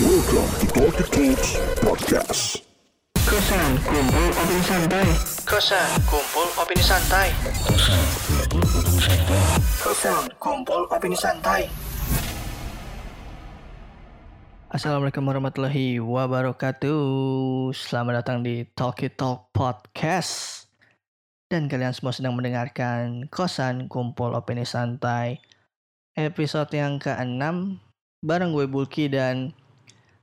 Welcome to Talkie Talks Podcast. Kosan kumpul opini santai. Kosan kumpul opini santai. Kosan kumpul opini santai. Assalamualaikum warahmatullahi wabarakatuh. Selamat datang di Talkie Talk Podcast. Dan kalian semua sedang mendengarkan Kosan Kumpul Opini Santai episode yang ke-6 bareng gue Bulky dan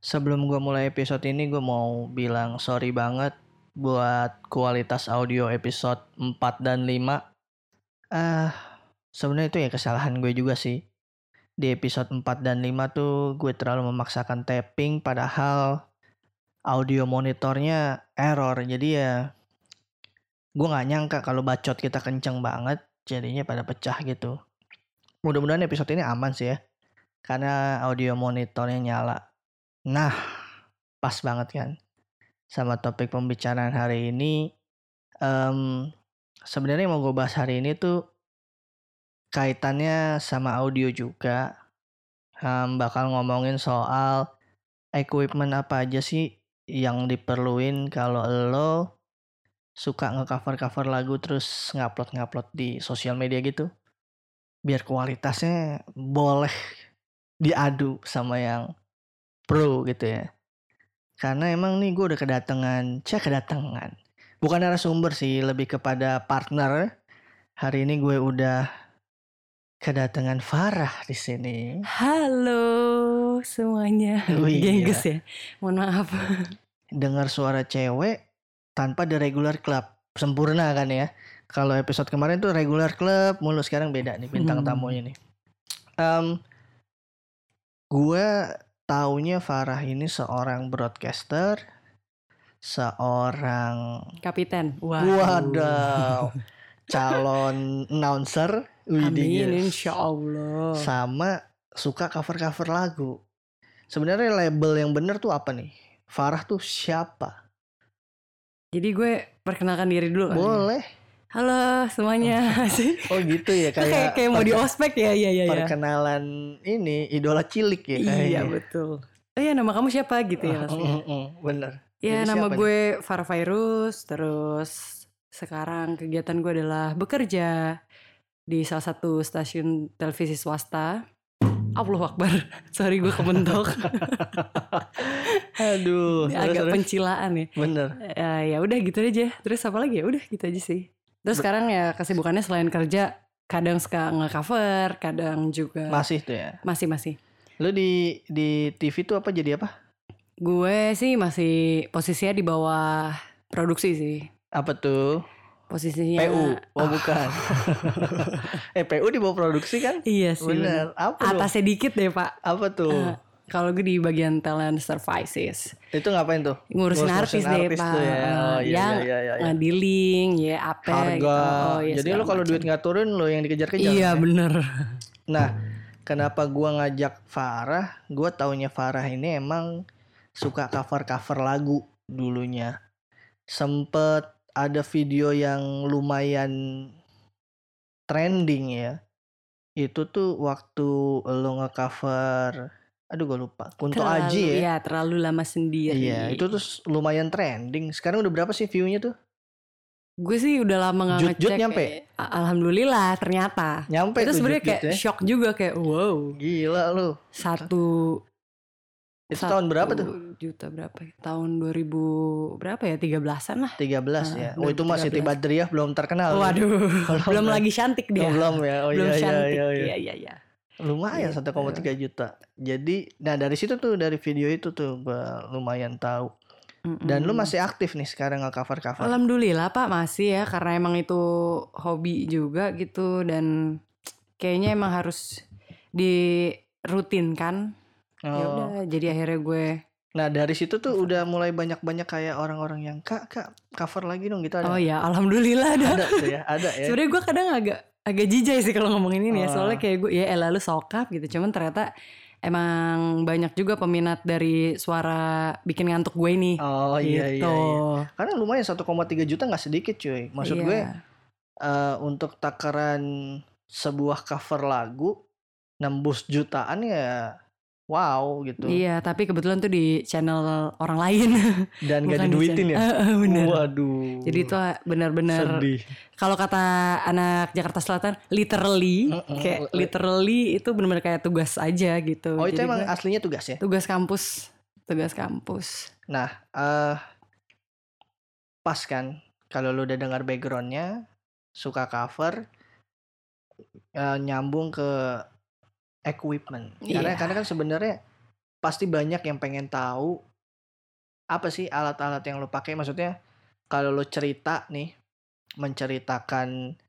sebelum gue mulai episode ini gue mau bilang sorry banget buat kualitas audio episode 4 dan 5. Ah, sebenarnya itu ya kesalahan gue juga sih. Di episode 4 dan 5 tuh gue terlalu memaksakan tapping padahal audio monitornya error. Jadi ya gue nggak nyangka kalau bacot kita kenceng banget jadinya pada pecah gitu. Mudah-mudahan episode ini aman sih ya. Karena audio monitornya nyala. Nah, pas banget kan sama topik pembicaraan hari ini. Um, Sebenarnya yang mau gue bahas hari ini tuh kaitannya sama audio juga. Um, bakal ngomongin soal equipment apa aja sih yang diperluin kalau lo suka nge-cover-cover lagu terus ngupload-ngupload di sosial media gitu. Biar kualitasnya boleh diadu sama yang pro gitu ya. Karena emang nih gue udah kedatangan, cek kedatangan. Bukan narasumber sih, lebih kepada partner. Hari ini gue udah kedatangan Farah di sini. Halo semuanya. Wih, Gengges ya. Mohon maaf. Dengar suara cewek tanpa di regular club. Sempurna kan ya. Kalau episode kemarin tuh regular club, mulu sekarang beda nih bintang Hmm. tamunya nih. Em, gue taunya Farah ini seorang broadcaster, seorang Kapiten. Waduh. calon announcer, Amin insya Allah. sama suka cover-cover lagu. Sebenarnya label yang bener tuh apa nih? Farah tuh siapa? Jadi gue perkenalkan diri dulu kan. Halo semuanya. Sih. Oh gitu ya kayak kayak kayak mau di ospek ya iya iya iya. perkenalan ini idola cilik ya Iya kayaknya. betul. Oh iya nama kamu siapa gitu ya langsung. Mm, mm, mm, Bener. Ya Jadi nama nih? gue Farah Virus terus sekarang kegiatan gue adalah bekerja di salah satu stasiun televisi swasta. Allah Akbar. Sorry gue kebentok. Aduh. Agak terus. pencilaan ya. Bener. ya ya udah gitu aja terus apa lagi ya udah gitu aja sih terus sekarang ya kesibukannya selain kerja kadang suka nge-cover kadang juga Masih tuh ya. masih masih Lu di di TV tuh apa jadi apa? gue sih masih posisinya di bawah produksi sih Apa tuh? posisinya PU. Oh bukan. eh PU di bawah produksi kan? iya sih Bener. Apa tuh? atasnya dikit deh pak Apa tuh? Eh, kalau gue di bagian talent services Itu ngapain tuh? ngurusin Ngurusin artis deh artis pak tuh ya. Oh, iya, yang iya, iya, iya. ngedealing ya apa Harga. gitu. Oh, iya, Jadi lu kalau duit nggak turun lo yang dikejar-kejar. iya kan? bener Nah, kenapa gua ngajak Farah? Gua taunya Farah ini emang suka cover-cover lagu dulunya. Sempet ada video yang lumayan trending ya. Itu tuh waktu lo nge-cover aduh gue lupa. Kunto terlalu, Aji ya. ya terlalu lama sendiri Iya, itu tuh lumayan trending. Sekarang udah berapa sih view-nya tuh? Gue sih udah lama gak Jut- ngecek. Jut nyampe? Alhamdulillah ternyata. Nyampe itu sebenarnya kayak ya. shock juga kayak wow. Gila lu. Satu Itu tahun berapa satu tuh? Juta berapa ya? Tahun 2000 berapa ya? 13-an lah. 13 ya. Ah, Oh itu masih 13. Siti Badriah belum terkenal. tuh. Waduh, belum belum. lagi cantik Oh, dia. belum ya. Oh belum iya iya cantik. iya. iya. Iya iya iya. Lumayan Gitu. 1,3 juta. Jadi nah dari situ tuh dari video itu tuh gua lumayan tahu. Dan lu masih aktif nih sekarang nge-cover-cover. Alhamdulillah Pak masih ya karena emang itu hobi juga gitu dan kayaknya emang harus dirutinkan. Ya Oh. udah jadi akhirnya gue Nah, dari situ tuh udah mulai banyak-banyak kayak orang-orang yang Kak, Kak, cover lagi dong gitu ada. Oh ya, alhamdulillah ada. Ada tuh ya, ada ya. Sebenarnya gue kadang agak agak jijai sih kalau ngomongin ini ya. Oh. Soalnya kayak gue ya elah lu sokap gitu. Cuman ternyata emang banyak juga peminat dari suara bikin ngantuk gue nih. Oh iya iya gitu. iya. Karena lumayan 1,3 juta nggak sedikit cuy. Maksud Iya. gue eh, untuk takaran sebuah cover lagu nembus jutaan ya wow gitu Iya, tapi kebetulan tuh di channel orang lain. dan gak Bukan di diduitin ya bener. waduh Jadi itu benar-benar sedih kalau kata anak Jakarta Selatan literally Mm-mm. kayak literally itu benar-benar kayak tugas aja gitu. oh itu Jadi emang aslinya tugas ya tugas kampus, tugas kampus. Nah, eh pas kan kalau lu udah dengar backgroundnya suka cover eh, nyambung ke equipment. Karena Iya. karena kan sebenarnya pasti banyak yang pengen tahu apa sih alat-alat yang lu pakai maksudnya kalau lu cerita nih menceritakan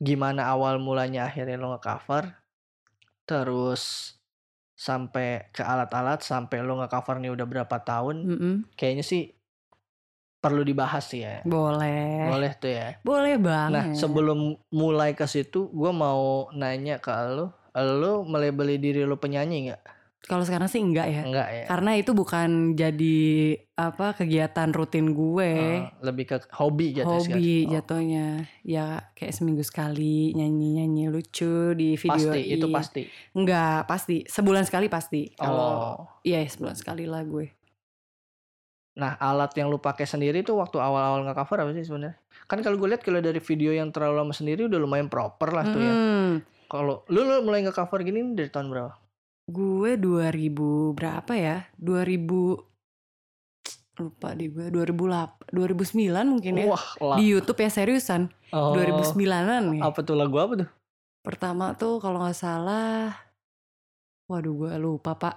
gimana awal mulanya akhirnya lu nge-cover terus sampai ke alat-alat sampai lu nge-cover nih udah berapa tahun Mm-mm. kayaknya sih perlu dibahas sih ya. Boleh. Boleh tuh ya. Boleh banget. Nah, sebelum mulai ke situ, gue mau nanya ke lo, lo melebeli diri lo penyanyi nggak? Kalau sekarang sih enggak ya. Enggak ya. Karena itu bukan jadi apa kegiatan rutin gue. Eh, lebih ke hobi jatuh hobi Oh, jatuhnya ya kayak seminggu sekali nyanyi nyanyi lucu di video Pasti, itu pasti. enggak pasti sebulan sekali pasti kalau Oh. iya sebulan sekali lah gue Nah, alat yang lu pakai sendiri tuh waktu awal-awal nge-cover apa sih sebenarnya? Kan kalau gue lihat kalau dari video yang terlalu lama sendiri udah lumayan proper lah tuh ya. Kalau lu, lu mulai nge-cover gini dari tahun berapa? gue 2000 berapa ya 2000 lupa di gue 2008 2009 mungkin ya Wah, lah. di YouTube ya seriusan Oh, 2009an nih Apa tuh lagu apa tuh? pertama tuh kalau nggak salah waduh gue lupa pak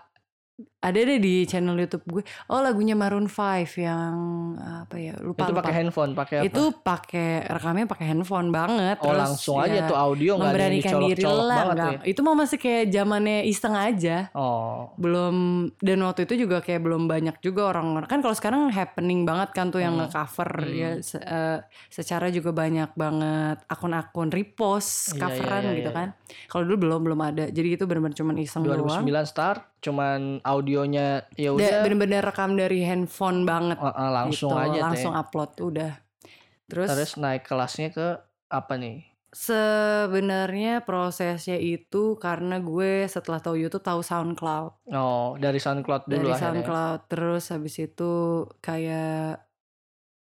ada deh di channel YouTube gue oh lagunya Maroon 5 yang apa ya lupa itu pakai handphone, pakai apa? itu pakai rekamnya pakai handphone banget oh, terus langsung aja ya, tuh audio nggak ada yang memberanikan diri dicolok-colok lah banget enggak. tuh ya. itu mah masih kayak zamannya iseng aja Oh, belum dan waktu itu juga kayak belum banyak juga orang kan kalau sekarang happening banget kan tuh yang Hmm. nge-cover Hmm. ya se- eh, secara juga banyak banget akun-akun repost Iya, coveran iya, iya, gitu iya. kan kalau dulu belum belum ada jadi itu benar-benar cuman iseng 2009 doang start, cuman audionya ya Da- udah. bener-bener rekam dari handphone banget uh, uh, langsung gitu. aja langsung ya. upload udah. Terus, Terus naik kelasnya ke apa nih? sebenarnya prosesnya itu karena gue setelah tahu YouTube tahu SoundCloud. Oh, dari SoundCloud dulu dari. SoundCloud. Terus habis itu kayak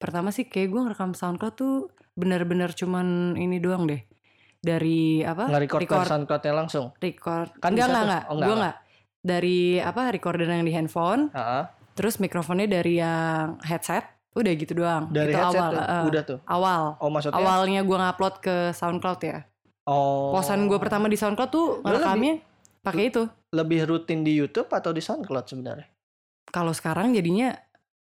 pertama sih kayak gue ngerekam SoundCloud tuh bener-bener cuman ini doang deh. Dari apa? Nge-record record. SoundCloudnya langsung. record. Kan enggak enggak enggak. Oh, enggak, gue enggak dari apa recorder yang di handphone Heeh. terus mikrofonnya dari yang headset udah gitu doang Dari itu headset awal tuh, eh, udah tuh. awal Oh, maksudnya awalnya gue ngupload ke SoundCloud ya oh. posan gue pertama di SoundCloud tuh ngerekamnya pakai itu lebih rutin di YouTube atau di SoundCloud sebenarnya? kalau sekarang jadinya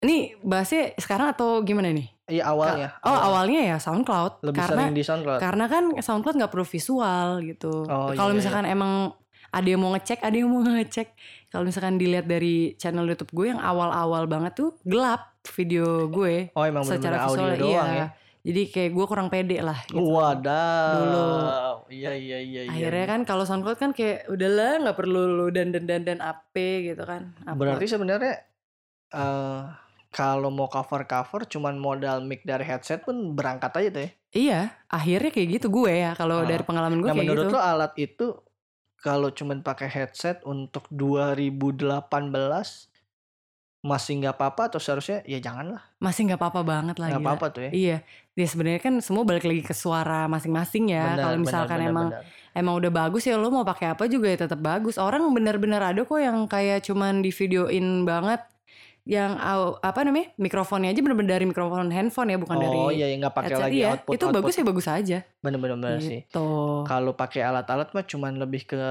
ini bahasnya sekarang atau gimana nih Iya, awalnya. Oh awalnya ya SoundCloud lebih karena sering di SoundCloud. karena kan SoundCloud nggak perlu visual gitu. Oh, Kalau iya, misalkan emang ada yang mau ngecek, ada yang mau ngecek. Kalau misalkan dilihat dari channel YouTube gue yang awal-awal banget tuh gelap video gue Oh, emang secara benar-benar audio visual doang iya. ya. Jadi kayak gue kurang pede lah. Gitu. Wadah. Dulu. Iya, iya, iya, iya. Akhirnya kan kalau SoundCloud kan kayak udahlah nggak perlu lu dan dan dan dan AP gitu kan. Upload. Berarti sebenarnya eh kalau mau cover-cover cuman modal mic dari headset pun berangkat aja tuh ya. iya, akhirnya kayak gitu gue ya. Kalau Ah. dari pengalaman gue Nah, kayak menurut gitu. lo alat itu kalau cuman pakai headset untuk 2018 masih nggak apa-apa atau seharusnya ya janganlah Masih nggak apa-apa banget lah. nggak apa-apa tuh ya. Iya, ya sebenarnya kan semua balik lagi ke suara masing-masing ya. Kalau misalkan benar, emang benar. emang udah bagus ya lo mau pakai apa juga ya tetap bagus. Orang benar-benar ada kok yang kayak cuman di videoin banget yang apa namanya mikrofonnya aja bener-bener dari mikrofon handphone ya bukan dari Oh iya ya nggak pakai lagi iya. output itu bagus ya bagus aja Bener-bener sih. gitu Kalau pakai alat-alat mah cuman lebih ke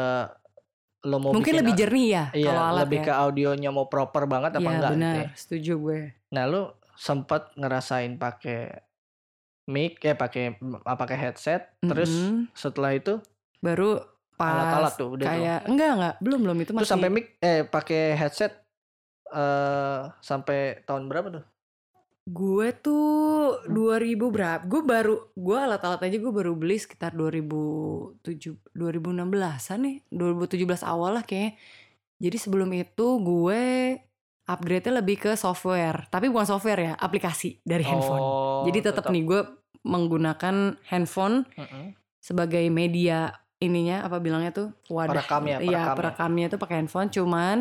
lo mau mungkin bikin lebih jernih ya Iya, kalau alat lebih ya ke audionya mau proper banget apa iya enggak gitu benar ya. setuju gue Nah, lu sempat ngerasain pakai mic ya pakai apa pakai headset terus Mm-mm. setelah itu baru pas Alat-alat tuh, udah tuh. kayak enggak enggak belum belum itu terus masih sampai mic eh pakai headset eh sampai tahun berapa tuh? Gue tuh 2000 berapa? Gue baru gue alat-alat aja gue baru beli sekitar 2007 2016-an nih. 2017 awal lah kayaknya. Jadi sebelum itu gue upgrade-nya lebih ke software, tapi bukan software ya, aplikasi dari handphone. Oh, Jadi tetap nih gue menggunakan handphone Mm-mm. sebagai media ininya apa bilangnya tuh wadah Perekamnya, iya perekamnya. perekamnya tuh pakai handphone cuman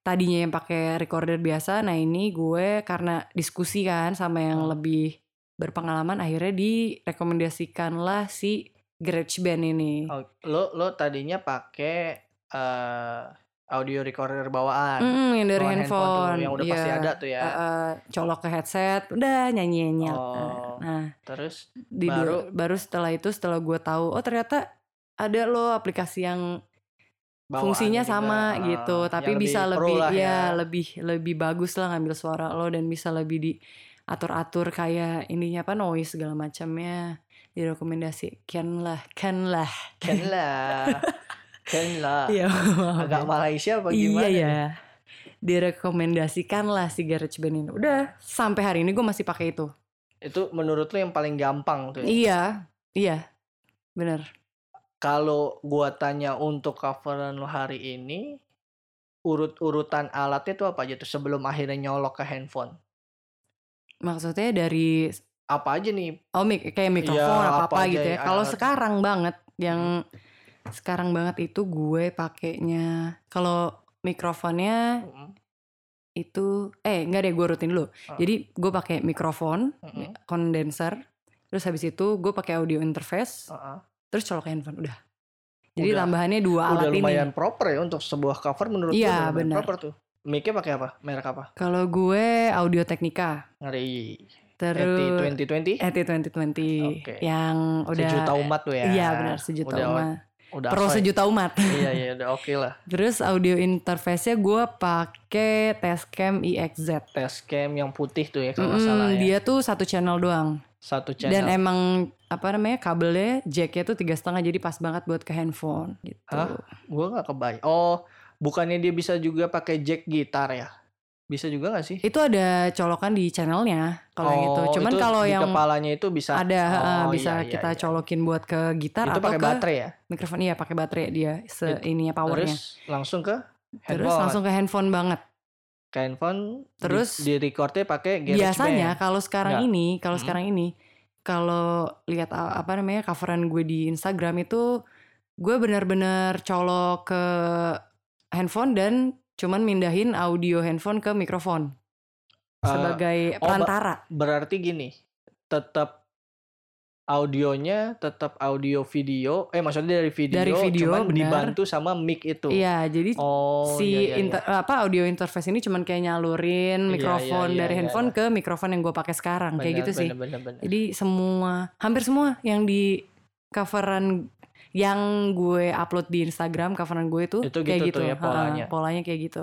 tadinya yang pakai recorder biasa nah ini gue karena diskusi kan sama yang Hmm. lebih berpengalaman akhirnya direkomendasikanlah si GarageBand ini Oh, lo lo tadinya pakai eh, audio recorder bawaan. Mm, yang dari bawaan handphone, tuh, yang udah pasti iya. ada tuh ya. Eh, eh, colok ke headset udah nyanyi nyanyi Oh. nah Terus di Baru- baru setelah itu setelah gue tahu oh ternyata ada loh aplikasi yang bawaan fungsinya juga, sama ah, gitu tapi bisa pro lebih lah ya lebih lebih bagus lah ngambil suara lo dan bisa lebih diatur atur kayak ininya apa noise segala macamnya direkomendasikan lah kan lah Kan lah. Kan lah. iya maaf Agak ya. Malaysia apa iya gimana? ya nih? direkomendasikan lah si GarageBand ini udah sampai hari ini gue masih pakai itu Itu menurut lo yang paling gampang tuh. ya? iya iya bener Kalau gua tanya untuk coveran lo hari ini, urut-urutan alatnya tuh apa aja tuh sebelum akhirnya nyolok ke handphone? maksudnya dari Apa aja nih? Oh, mik kayak mikrofon Iya, apa apa apa aja gitu ya. ya, Kalau sekarang banget yang sekarang banget itu gue pakainya kalau mikrofonnya Mm, itu eh enggak deh gue rutin dulu. Ah. Jadi gue pakai mikrofon, mm-mm, kondenser, terus habis itu gue pakai audio interface, uh-uh. Terus colok handphone udah. Jadi Udah. tambahannya dua Udah alat ini. lumayan proper ya untuk sebuah cover menurut Iya, udah benar. proper tuh. Mic-nya pakai apa? Merek apa? Kalau gue Audio Technica, Ngeri. terus ET 2020? ET 2020 Oke. yang udah Sejuta umat tuh ya. Iya benar sejuta Udah- umat. Udah Pro soy. sejuta umat. iya iya udah oke lah. Terus audio interface-nya gue pakai Tascam EXZ. Testcam yang putih tuh ya kalau Mm, salah ya. Dia tuh satu channel doang. Satu Dan channel. emang apa namanya kabelnya jacknya tuh tiga setengah jadi pas banget buat ke handphone gitu. Hah? Gua nggak kebayang. Oh, bukannya dia bisa juga pakai jack gitar ya? Bisa juga nggak sih? Itu ada colokan di channelnya kalau yang itu. Oh, Cuman itu kalau yang kepalanya itu bisa ada Oh, bisa iya, iya, kita iya. colokin buat ke gitar Itu atau pakai ke baterai ya? mikrofon. Iya pakai baterai dia se It- ininya powernya. Terus langsung ke Terus handphone. langsung ke handphone banget. ke handphone. Terus di, di recordnya pakai GarageBand. biasanya kalau sekarang Nggak. ini kalau Mm. sekarang ini kalau lihat apa namanya coveran gue di Instagram itu gue benar-benar colok ke handphone dan cuman mindahin audio handphone ke mikrofon Eh, sebagai oh, perantara. berarti gini, tetap audionya tetap audio video. Eh maksudnya dari video, Dari video, cuman benar. dibantu sama mic itu. iya jadi Oh, si iya, iya, iya. inter- apa audio interface ini cuman kayak nyalurin Iya, mikrofon iya, iya, dari iya, handphone iya. ke mikrofon yang gue pakai sekarang kayak Benar, gitu sih benar, benar, benar. Jadi semua, hampir semua yang di coveran yang gue upload di Instagram, coveran gue itu, Itu kayak gitu gitu. tuh ya polanya. polanya kayak gitu.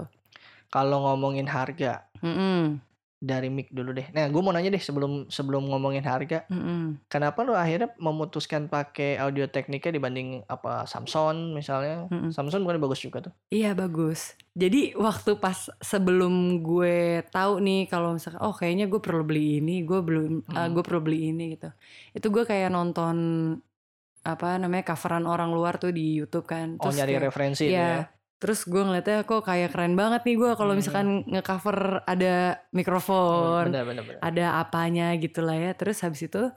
Kalau ngomongin harga Mm-mm, dari mic dulu deh. Nah, gue mau nanya deh sebelum sebelum ngomongin harga, mm-mm. kenapa lu akhirnya memutuskan pakai audio teknika dibanding apa Samsung misalnya? Mm-mm. Samsung bukan bagus juga tuh. Iya bagus. Jadi waktu pas sebelum gue tahu nih kalau misalkan oh kayaknya gue perlu beli ini, gue belum, ah, Hmm. gue perlu beli ini gitu. Itu gue kayak nonton apa namanya coveran orang luar tuh di YouTube kan. Oh, nyari kayak- referensi Iya. ya. Terus gue ngeliatnya kok kayak keren banget nih gue kalau Hmm. misalkan ngecover ada mikrofon, Benar, benar, benar. ada apanya gitu lah ya. Terus habis itu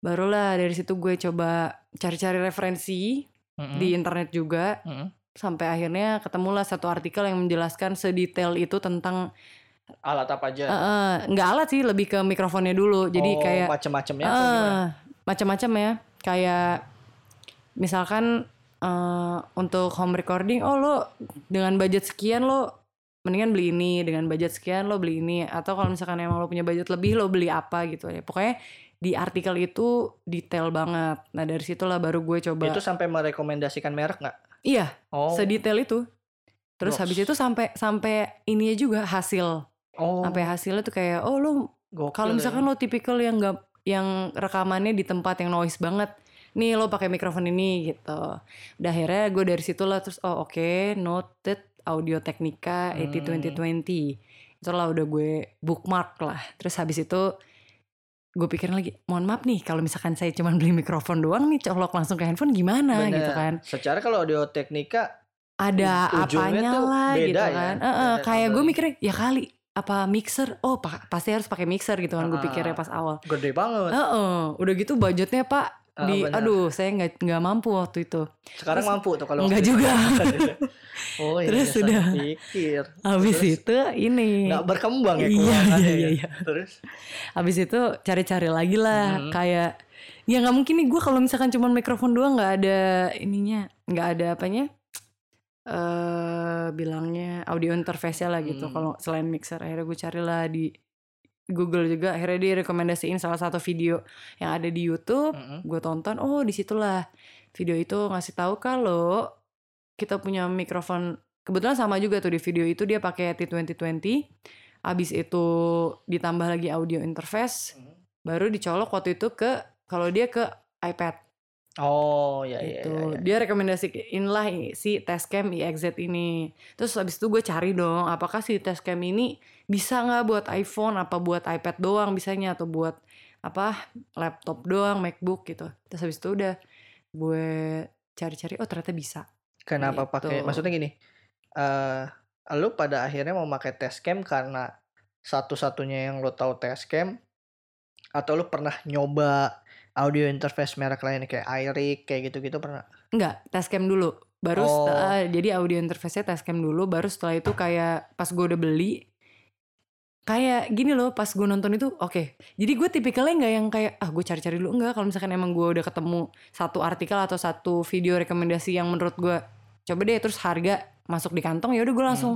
barulah dari situ gue coba cari-cari referensi Mm-mm. di internet juga Mm-mm. sampai akhirnya ketemulah satu artikel yang menjelaskan sedetail itu tentang alat apa aja? eh, eh, nggak alat sih lebih ke mikrofonnya dulu. Jadi oh, kayak macam-macamnya gimana? macam-macam ya. Kayak misalkan eh, untuk home recording, oh lo dengan budget sekian lo mendingan beli ini, dengan budget sekian lo beli ini, atau kalau misalkan emang lo punya budget lebih lo beli apa gitu ya. Pokoknya di artikel itu detail banget. Nah dari situlah baru gue coba. Itu sampai merekomendasikan merek nggak? Iya, Oh, sedetail itu. Terus Goks. habis itu sampai sampai ini juga hasil. oh, Sampai hasilnya tuh kayak oh lo kalau ya. misalkan lo tipikal yang nggak yang rekamannya di tempat yang noise banget, nih lo pakai mikrofon ini gitu. Udah akhirnya gue dari situ lah terus oh oke noted Audio Technica Hmm. 80 2020. Itulah udah gue bookmark lah. Terus habis itu gue pikirin lagi, mohon maaf nih kalau misalkan saya cuma beli mikrofon doang nih colok langsung ke handphone gimana Bener. gitu kan. Secara kalau audio teknika Ada apanya lah beda gitu ya, kan. Eh, beda kayak gue mikirnya ya kali apa mixer? Oh pa- pasti harus pakai mixer gitu kan gue pikirnya pas awal. gede banget. Heeh, udah gitu budgetnya pak Ah, di aduh saya nggak nggak mampu waktu itu Sekarang Terus- mampu tuh kalau itu. juga. oh iya. Terus sudah. Pikir. habis Terus itu ini nggak berkembang ya Iya, keuangannya iya, ya? iya. Terus habis itu cari-cari lagi lah Mhm. kayak ya nggak mungkin nih gue kalau misalkan cuma mikrofon doang nggak ada ininya nggak ada apanya eh bilangnya audio interface lah gitu Hmm. kalau selain mixer akhirnya gue carilah di Google juga akhirnya dia rekomendasiin salah satu video yang ada di YouTube Mm-mm. gue tonton oh di situlah video itu ngasih tahu kalau kita punya mikrofon kebetulan sama juga tuh di video itu dia pakai T2020 abis itu ditambah lagi audio interface Mhm. baru dicolok waktu itu ke kalau dia ke iPad Oh iya. itu iya, iya. dia rekomendasiin lah si Tascam IXZ ini terus habis itu gue cari dong apakah si Tascam ini bisa nggak buat iPhone apa buat iPad doang bisanya atau buat apa laptop doang MacBook gitu terus habis itu udah gue cari-cari oh ternyata bisa Kenapa gitu. pakai? Maksudnya gini, eh lu pada akhirnya mau pakai Tascam karena satu-satunya yang lu tahu Tascam atau lu pernah nyoba audio interface merek lain kayak iRig kayak gitu-gitu pernah? Enggak, Tascam dulu. Baru Oh. setelah, jadi audio interface-nya Tascam dulu, baru setelah itu kayak pas gue udah beli, kayak gini loh, pas gue nonton itu, oke. Jadi gue tipikalnya nggak yang kayak, ah gue cari-cari dulu. Enggak, kalau misalkan emang gue udah ketemu satu artikel atau satu video rekomendasi yang menurut gue, coba deh terus harga masuk di kantong, ya udah gue langsung.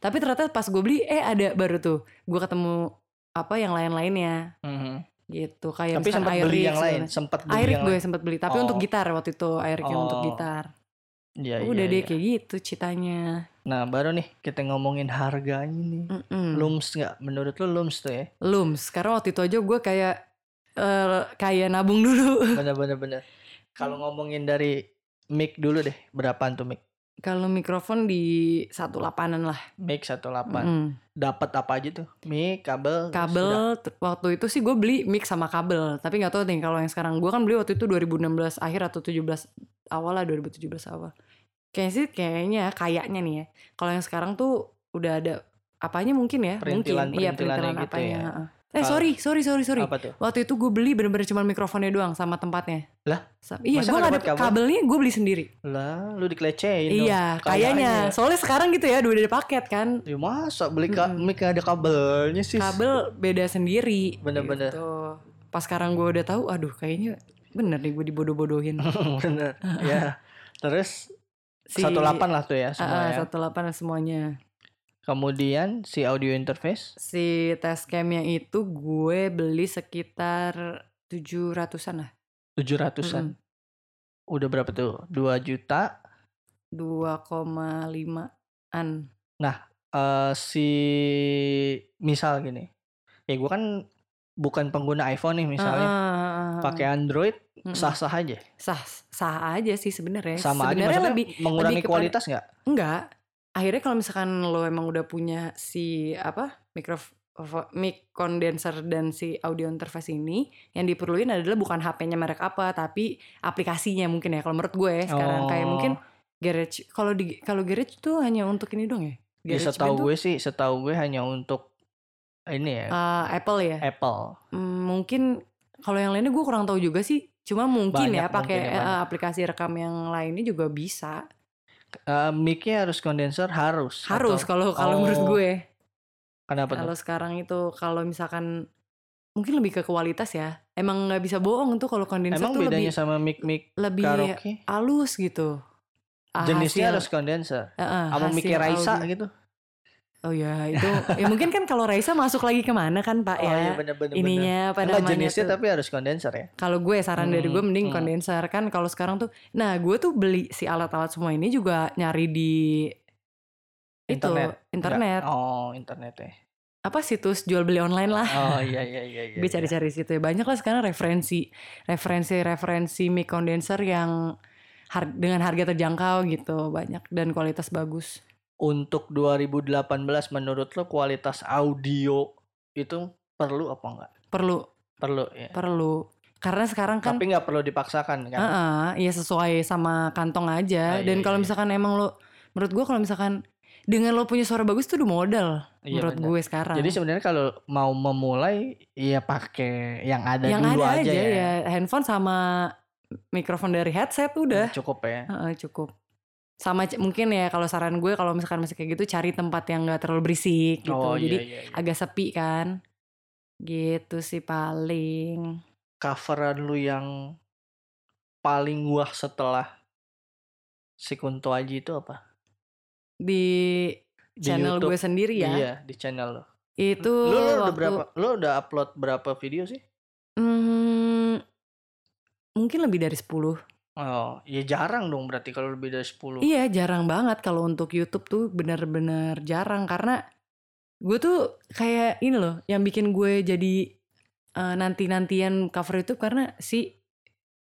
Tapi ternyata pas gue beli, eh ada baru tuh. Gue ketemu apa yang lain-lainnya gitu. Kayak Tapi sempat beli yang lain, sempat beli Irik yang gue sempat beli, tapi untuk Oh. gitar waktu itu Irik yang untuk Oh. gitar. Iya, Udah iya, deh iya. kayak gitu ceritanya. Nah baru nih kita ngomongin harganya nih. Mm-mm. Lums nggak? Menurut lu lums tuh ya? Lums. Karena waktu itu aja gue kayak eh kayak nabung dulu. Bener-bener bener. Kalau ngomongin dari mic dulu deh, berapaan tuh mic? Kalau mikrofon di satu lapanan lah. Mic 18. Mm. Dapat apa aja tuh? Mic, kabel. Kabel waktu itu sih gue beli mic sama kabel. Tapi nggak tahu nih kalau yang sekarang gue kan beli waktu itu 2016 akhir atau 17 awal lah 2017 awal. Kayaknya sih kayaknya kayaknya nih ya. Kalau yang sekarang tuh udah ada apanya mungkin ya? Perintilan- mungkin. Iya perintilan gitu apanya. ya. heeh. Eh sorry sorry sorry sorry. Apa tuh? Waktu itu gue beli bener-bener cuma mikrofonnya doang sama tempatnya. Lah? Sa- Iya, gue gak ada kabel? kabelnya, gue beli sendiri. Lah, lu dikelecehin dong. iya, kayaknya. Soalnya sekarang gitu ya, udah ada paket kan. Ya masa beli ka Mm-mm. mic ada kabelnya sih? Kabel beda sendiri. Bener-bener. Gitu. Pas sekarang gue udah tahu, aduh kayaknya bener nih gue dibodoh-bodohin. Bener. ya. Terus Si- 18 lah tuh ya Ah, semua ya. satu delapan semuanya. Kemudian si audio interface Si Tascam-nya itu gue beli sekitar 700-an lah. 700-an. Udah berapa tuh? 2 juta. 2,5-an. Eh si misal gini. Ya gue kan bukan pengguna iPhone nih misalnya. Ah, ah, ah. Pakai Android sah-sah aja. sah sah aja sih sebenarnya. Sama aja Sebenarnya maksudnya lebih mengurangi lebih kualitas nggak? enggak. Akhirnya kalau misalkan lo emang udah punya si apa mikrofon mic condenser dan si audio interface ini yang diperluin adalah bukan HP-nya merek apa tapi aplikasinya mungkin ya kalau menurut gue ya sekarang kayak Oh. mungkin garage kalau di kalau garage tuh hanya untuk ini dong ya Ya GarageBand setahu tuh, gue sih, setahu gue hanya untuk ini ya, eh, Apple ya Apple. Hmm, mungkin kalau yang lainnya gue kurang tahu juga sih cuma mungkin Banyak ya pakai ya, eh, banyak. aplikasi rekam yang lainnya juga bisa Eh, mic-nya harus kondenser harus. harus kalau kalau menurut Oh, gue Kenapa? Kalau sekarang itu kalau misalkan mungkin lebih ke kualitas ya. Emang nggak bisa bohong tuh kalau kondenser Emang tuh bedanya lebih sama mic-mic lebih karaoke? halus gitu. Ah, Jenisnya hasil- harus kondenser. Heeh, Apa hasil mic-nya Raisa audio. gitu? Oh ya itu ya mungkin kan kalau Raisa masuk lagi ke mana kan Pak oh ya. iya bener-bener. Ininya apa Enggak namanya jenisnya tuh. tapi harus kondenser ya. Kalau gue saran dari gue Hmm, mending hmm. kondenser kan kalau sekarang tuh. Nah gue tuh beli si alat-alat semua ini juga nyari di Internet. itu internet. Enggak. Oh internet ya. Apa situs jual beli online lah. Oh iya iya iya. iya gue iya. cari-cari situ ya banyak lah sekarang referensi referensi referensi mic condenser yang har- dengan harga terjangkau gitu banyak dan kualitas bagus Untuk 2018 menurut lo kualitas audio itu perlu apa enggak? perlu Perlu ya. perlu karena sekarang kan Tapi nggak perlu dipaksakan kan? Heeh, ya sesuai sama kantong Ah, aja iya, dan kalau iya. misalkan emang lo menurut gue kalau misalkan dengan lo punya suara bagus tuh udah modal Iya, menurut benar. gue sekarang Jadi sebenarnya kalau mau memulai ya pakai yang ada yang dulu ada aja, aja, ya. ya handphone sama mikrofon dari headset udah Cukup ya. Heeh, cukup sama mungkin ya kalau saran gue kalau misalkan masih kayak gitu cari tempat yang nggak terlalu berisik gitu Oh jadi iya iya. iya. agak sepi kan gitu sih paling Coveran lu yang paling wah setelah si Kunto Aji itu apa? di Di channel YouTube. gue sendiri ya Iya, di channel lo. itu Lu, lu udah waktu berapa? Lu udah upload berapa video sih? Hmm, mungkin lebih dari 10 Oh, ya jarang dong berarti kalau lebih dari 10. Iya jarang banget kalau untuk YouTube tuh benar-benar jarang karena gue tuh kayak ini loh yang bikin gue jadi eh, nanti-nantian cover YouTube karena si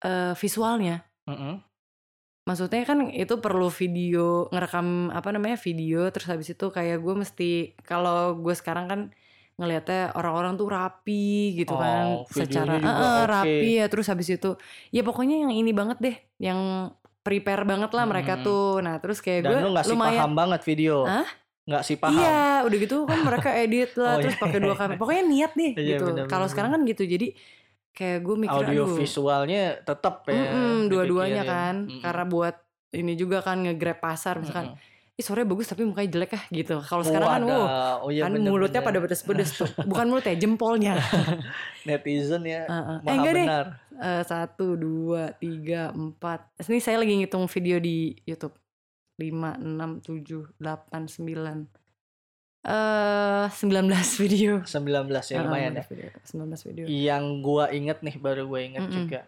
eh, visualnya. Mm-mm. Maksudnya kan itu perlu video ngerekam apa namanya video terus habis itu kayak gue mesti kalau gue sekarang kan ngelihatnya orang-orang tuh rapi gitu kan Oh, videonya secara eh, oke. rapi ya terus habis itu ya pokoknya yang ini banget deh yang prepare banget lah mereka Hmm. tuh nah terus kayak gue lu sih lumayan paham banget video. Hah? Nggak sih paham. Iya, udah gitu kan mereka edit lah, Oh, terus iya, pakai dua kamera. Pokoknya niat nih Iya, gitu. Kalau sekarang kan gitu, jadi kayak gue mikir Audio aduh, visualnya tetap ya. mm-mm, dua-duanya dipikirin. kan, Mm-mm. karena buat ini juga kan nge-grab pasar misalkan, Mm-mm. Ih suaranya bagus tapi mukanya jelek ah gitu. Kalau sekarang kan, wow, oh, iya, kan bener, mulutnya bener. pada pedes-pedes tuh, bukan mulut ya, jempolnya. netizen ya. Heeh. eh Maha enggak deh, benar. Eh, satu, dua, tiga, empat. Ini saya lagi ngitung video di YouTube. Lima, enam, tujuh, delapan, sembilan. Eh, 19 video. 19 ya lumayan ya. 19 video. 19 video. Yang gua inget nih baru gua inget Mm-mm. juga.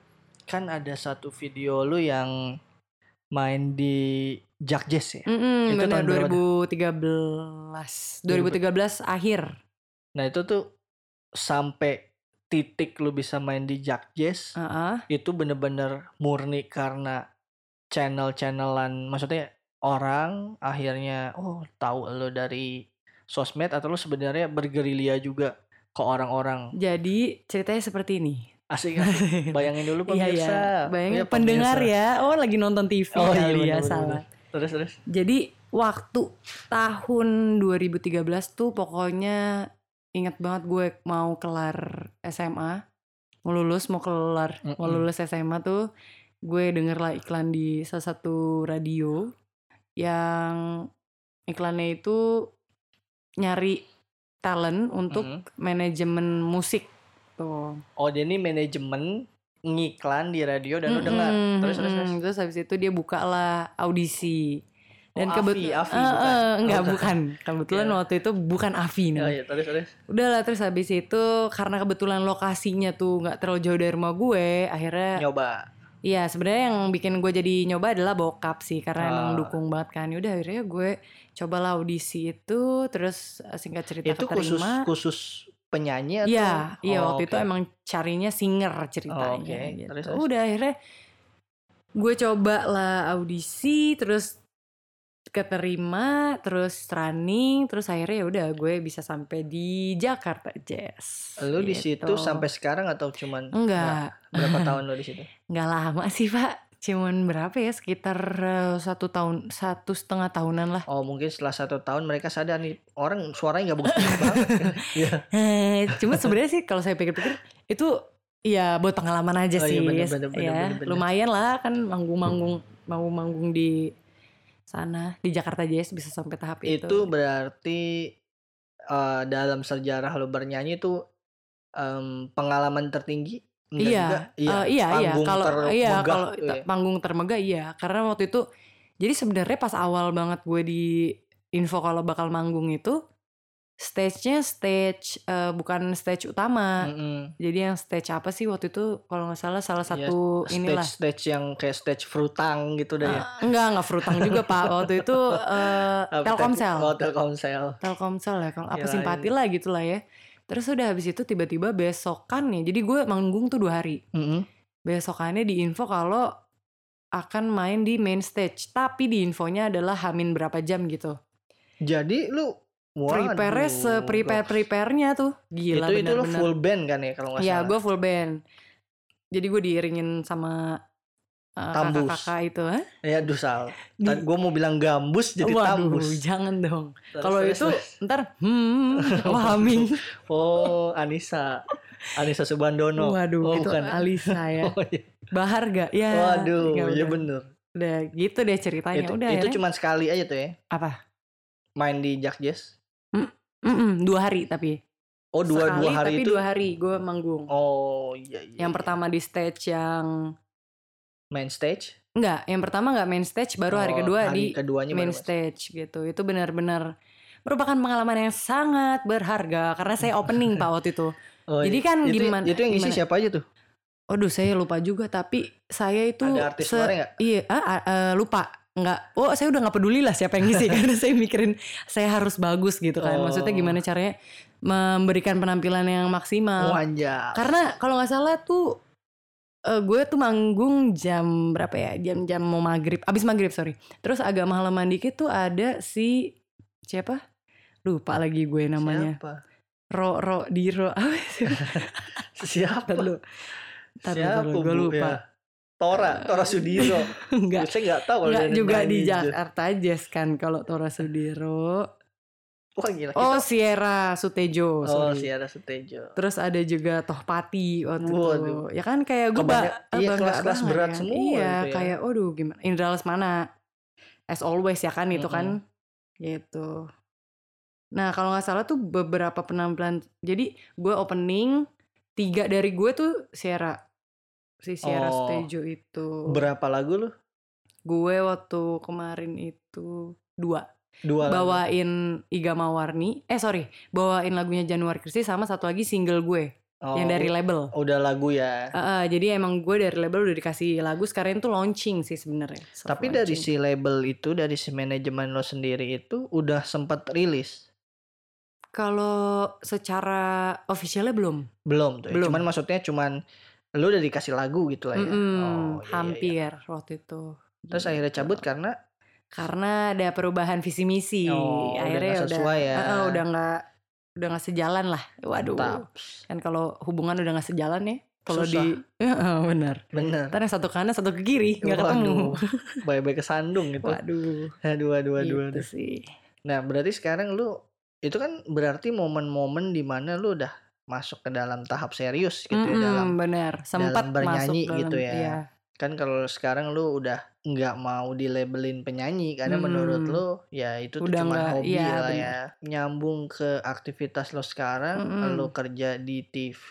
Kan ada satu video lu yang main di Jack Jazz ya. Mm-mm, Itu benar tahun berapa 2013. 2013 akhir. Nah itu tuh sampai titik lu bisa main di Jack Jazz Heeh. itu bener-bener murni karena channel-channelan maksudnya orang akhirnya oh tahu lu dari sosmed atau lu sebenarnya bergerilya juga ke orang-orang Jadi ceritanya seperti ini. asik asik bayangin dulu Iya pemirsa ya. Bayangin Iya, pendengar pemirsa. ya. Oh lagi nonton TV Oh, iya, kali ya bener, bener, salah. Terus terus Jadi waktu tahun 2013 tuh pokoknya ingat banget gue mau kelar SMA, mau lulus mau kelar, mau Mm-mm. lulus SMA tuh gue denger lah iklan di salah satu radio yang iklannya itu nyari talent untuk Mm-mm. manajemen musik tuh. oh ini manajemen ngiklan di radio dan lu Mm-mm, dengar terus terus terus. Terus habis itu dia buka lah audisi. Dan Oh, kebet- Afi, Afi, Eh, bukan? eh, enggak Oh, bukan. Kebetulan Iya. waktu itu bukan Afi nih. oh iya terus terus Udah lah terus habis itu karena kebetulan lokasinya tuh nggak terlalu jauh dari rumah gue, akhirnya nyoba Iya sebenarnya yang bikin gue jadi nyoba adalah bokap sih karena emang Ah. dukung banget kan. Udah akhirnya gue cobalah audisi itu terus eh, singkat cerita itu khusus keterima. khusus penyanyi atau Iya, iya Oh, waktu itu oke. emang carinya singer ceritanya Oh, oke. gitu. Terus, terus? Udah akhirnya gue coba lah audisi terus keterima terus running terus akhirnya ya udah gue bisa sampai di Jakarta Jazz. lu di gitu. situ sampai sekarang atau cuman enggak berapa tahun lu di situ enggak lama sih pak cuman berapa ya sekitar eh, satu tahun satu setengah tahunan lah oh mungkin setelah satu tahun mereka sadar nih orang suaranya nggak bagus banget Iya. Eh, cuma sebenarnya sih kalau saya pikir-pikir itu ya buat pengalaman aja Oh, sih. iya, bener, bener, bener, ya, bener, bener. lumayan lah kan manggung-manggung manggung-manggung di sana di Jakarta Jazz bisa sampai tahap itu. itu berarti eh, dalam sejarah lu bernyanyi itu em, pengalaman tertinggi Enggak iya, juga? iya, iya. panggung Kalau iya, kalau gitu ya. panggung termegah iya. Karena waktu itu, jadi sebenarnya pas awal banget gue di info kalau bakal manggung itu, stage-nya stage eh, bukan stage utama. Mm-mm. Jadi yang stage apa sih waktu itu? Kalau nggak salah salah Iya, satu inilah. stage stage yang kayak stage frutang gitu deh ya Ah, enggak, enggak frutang juga pak. Waktu itu Apa, Telkomsel. oh Telkomsel Telkomsel ya, kalau apa Kirain. simpati lah gitu lah ya. Terus udah habis itu tiba-tiba besokannya, jadi gue manggung tuh dua hari. Mm-mm. Besokannya di info kalau akan main di main stage. Tapi di infonya adalah hamin berapa jam gitu. jadi lu Prepare waduh, seprepare-prepare-nya tuh. Gila itu itu lu bener-bener. full band kan ya kalau nggak Iya, salah gue full band. Jadi gue diiringin sama eh, Tambus. kakak-kakak itu. Hah? ya duh sal Di- gue mau bilang gambus jadi Waduh, tambus jangan dong. Kalau itu ntar hmm, oh, humming. oh Anissa Anissa Subandono Waduh, oh, itu bukan. Alisa ya. oh, iya. Baharga ya Waduh, ya iya udah. bener. udah gitu deh ceritanya Itu, udah itu akhirnya- cuma sekali aja tuh ya. apa Main di Jack Jazz. Mm-mm, dua hari tapi Oh dua Sekali, dua hari tapi itu. dua hari gue manggung Oh iya iya. yang iya. pertama di stage yang main stage. enggak yang pertama enggak main stage baru hari Oh, kedua hari keduanya main baru stage gitu itu benar-benar merupakan pengalaman yang sangat berharga karena saya opening pak waktu itu Oh, Jadi iya. kan itu, gimana- Itu yang isi gimana? siapa aja tuh? Aduh saya lupa juga tapi saya itu Ada artis se- nggak? Iya, ah, eh, lupa. Enggak. Oh, saya udah nggak peduli lah siapa yang ngisi karena saya mikirin saya harus bagus gitu kan. Maksudnya Oh. gimana caranya memberikan penampilan yang maksimal. Wanja. Karena kalau nggak salah tuh eh, gue tuh manggung jam berapa ya? Jam-jam mau maghrib, abis maghrib sorry. Terus agak malaman dikit tuh ada si siapa? Lupa lagi gue namanya. Siapa? Ro Ro Diro. Apa sih? Siapa? Dulu, Siapa? gue lupa. Ya. Tora, Tora Sudiro. Enggak. Saya nggak tahu kalau Enggak juga di aja. Jakarta Jazz kan kalau Tora Sudiro. Wah gila. Oh, Kita- Sierra Sutejo. oh sorry. Siara Sutejo. Terus ada juga Tohpati waktu itu. Waduh. Ya kan kayak gue Kebanyak- iya, kelas-kelas berat semua Iya, itu ya. kayak aduh gimana. Indra Lesmana. As always ya kan itu kan. Gitu. Nah, kalau nggak salah tuh beberapa penampilan. Jadi gue opening tiga dari gue tuh Sierra. Si Sierra Oh. Sutejo itu. Berapa lagu lu? gue waktu kemarin itu dua Dua lagu. bawain Iga Mawarni eh sorry bawain lagunya Januari Kristi sama satu lagi single gue Oh, yang dari label udah lagu ya. Uh, uh, jadi emang gue dari label udah dikasih lagu sekarang itu launching sih sebenarnya Tapi dari si label itu, dari si manajemen lo sendiri itu udah sempat rilis. kalau secara officialnya belum Belum tuh. ya? Belum. Cuman maksudnya cuman lu udah dikasih lagu gitu lah ya. Mm-mm, Oh, iya, iya. hampir waktu itu Terus akhirnya Gitu. cabut karena karena ada perubahan visi misi Oh, udah akhirnya nggak udah sesuai ya. uh, uh, udah nggak udah nggak sejalan lah waduh Mantap. kan kalau hubungan udah nggak sejalan ya kalau di Heeh, benar bener. ntar yang satu kanan satu ke kiri nggak ketemu Bye-bye kesandung gitu. waduh Aduh, aduh, aduh, gitu aduh. sih Nah, berarti sekarang lu itu kan berarti momen-momen di mana lu udah masuk ke dalam tahap serius gitu ya Mm-mm, dalam benar sempat bernyanyi masuk dalam, gitu ya. iya. Kan kalau sekarang lu udah nggak mau dilabelin penyanyi karena menurut Mm. lu ya itu tuh Udah cuma nggak- hobi iya, lah bener. ya nyambung ke aktivitas lo sekarang Mm-mm. lu kerja di TV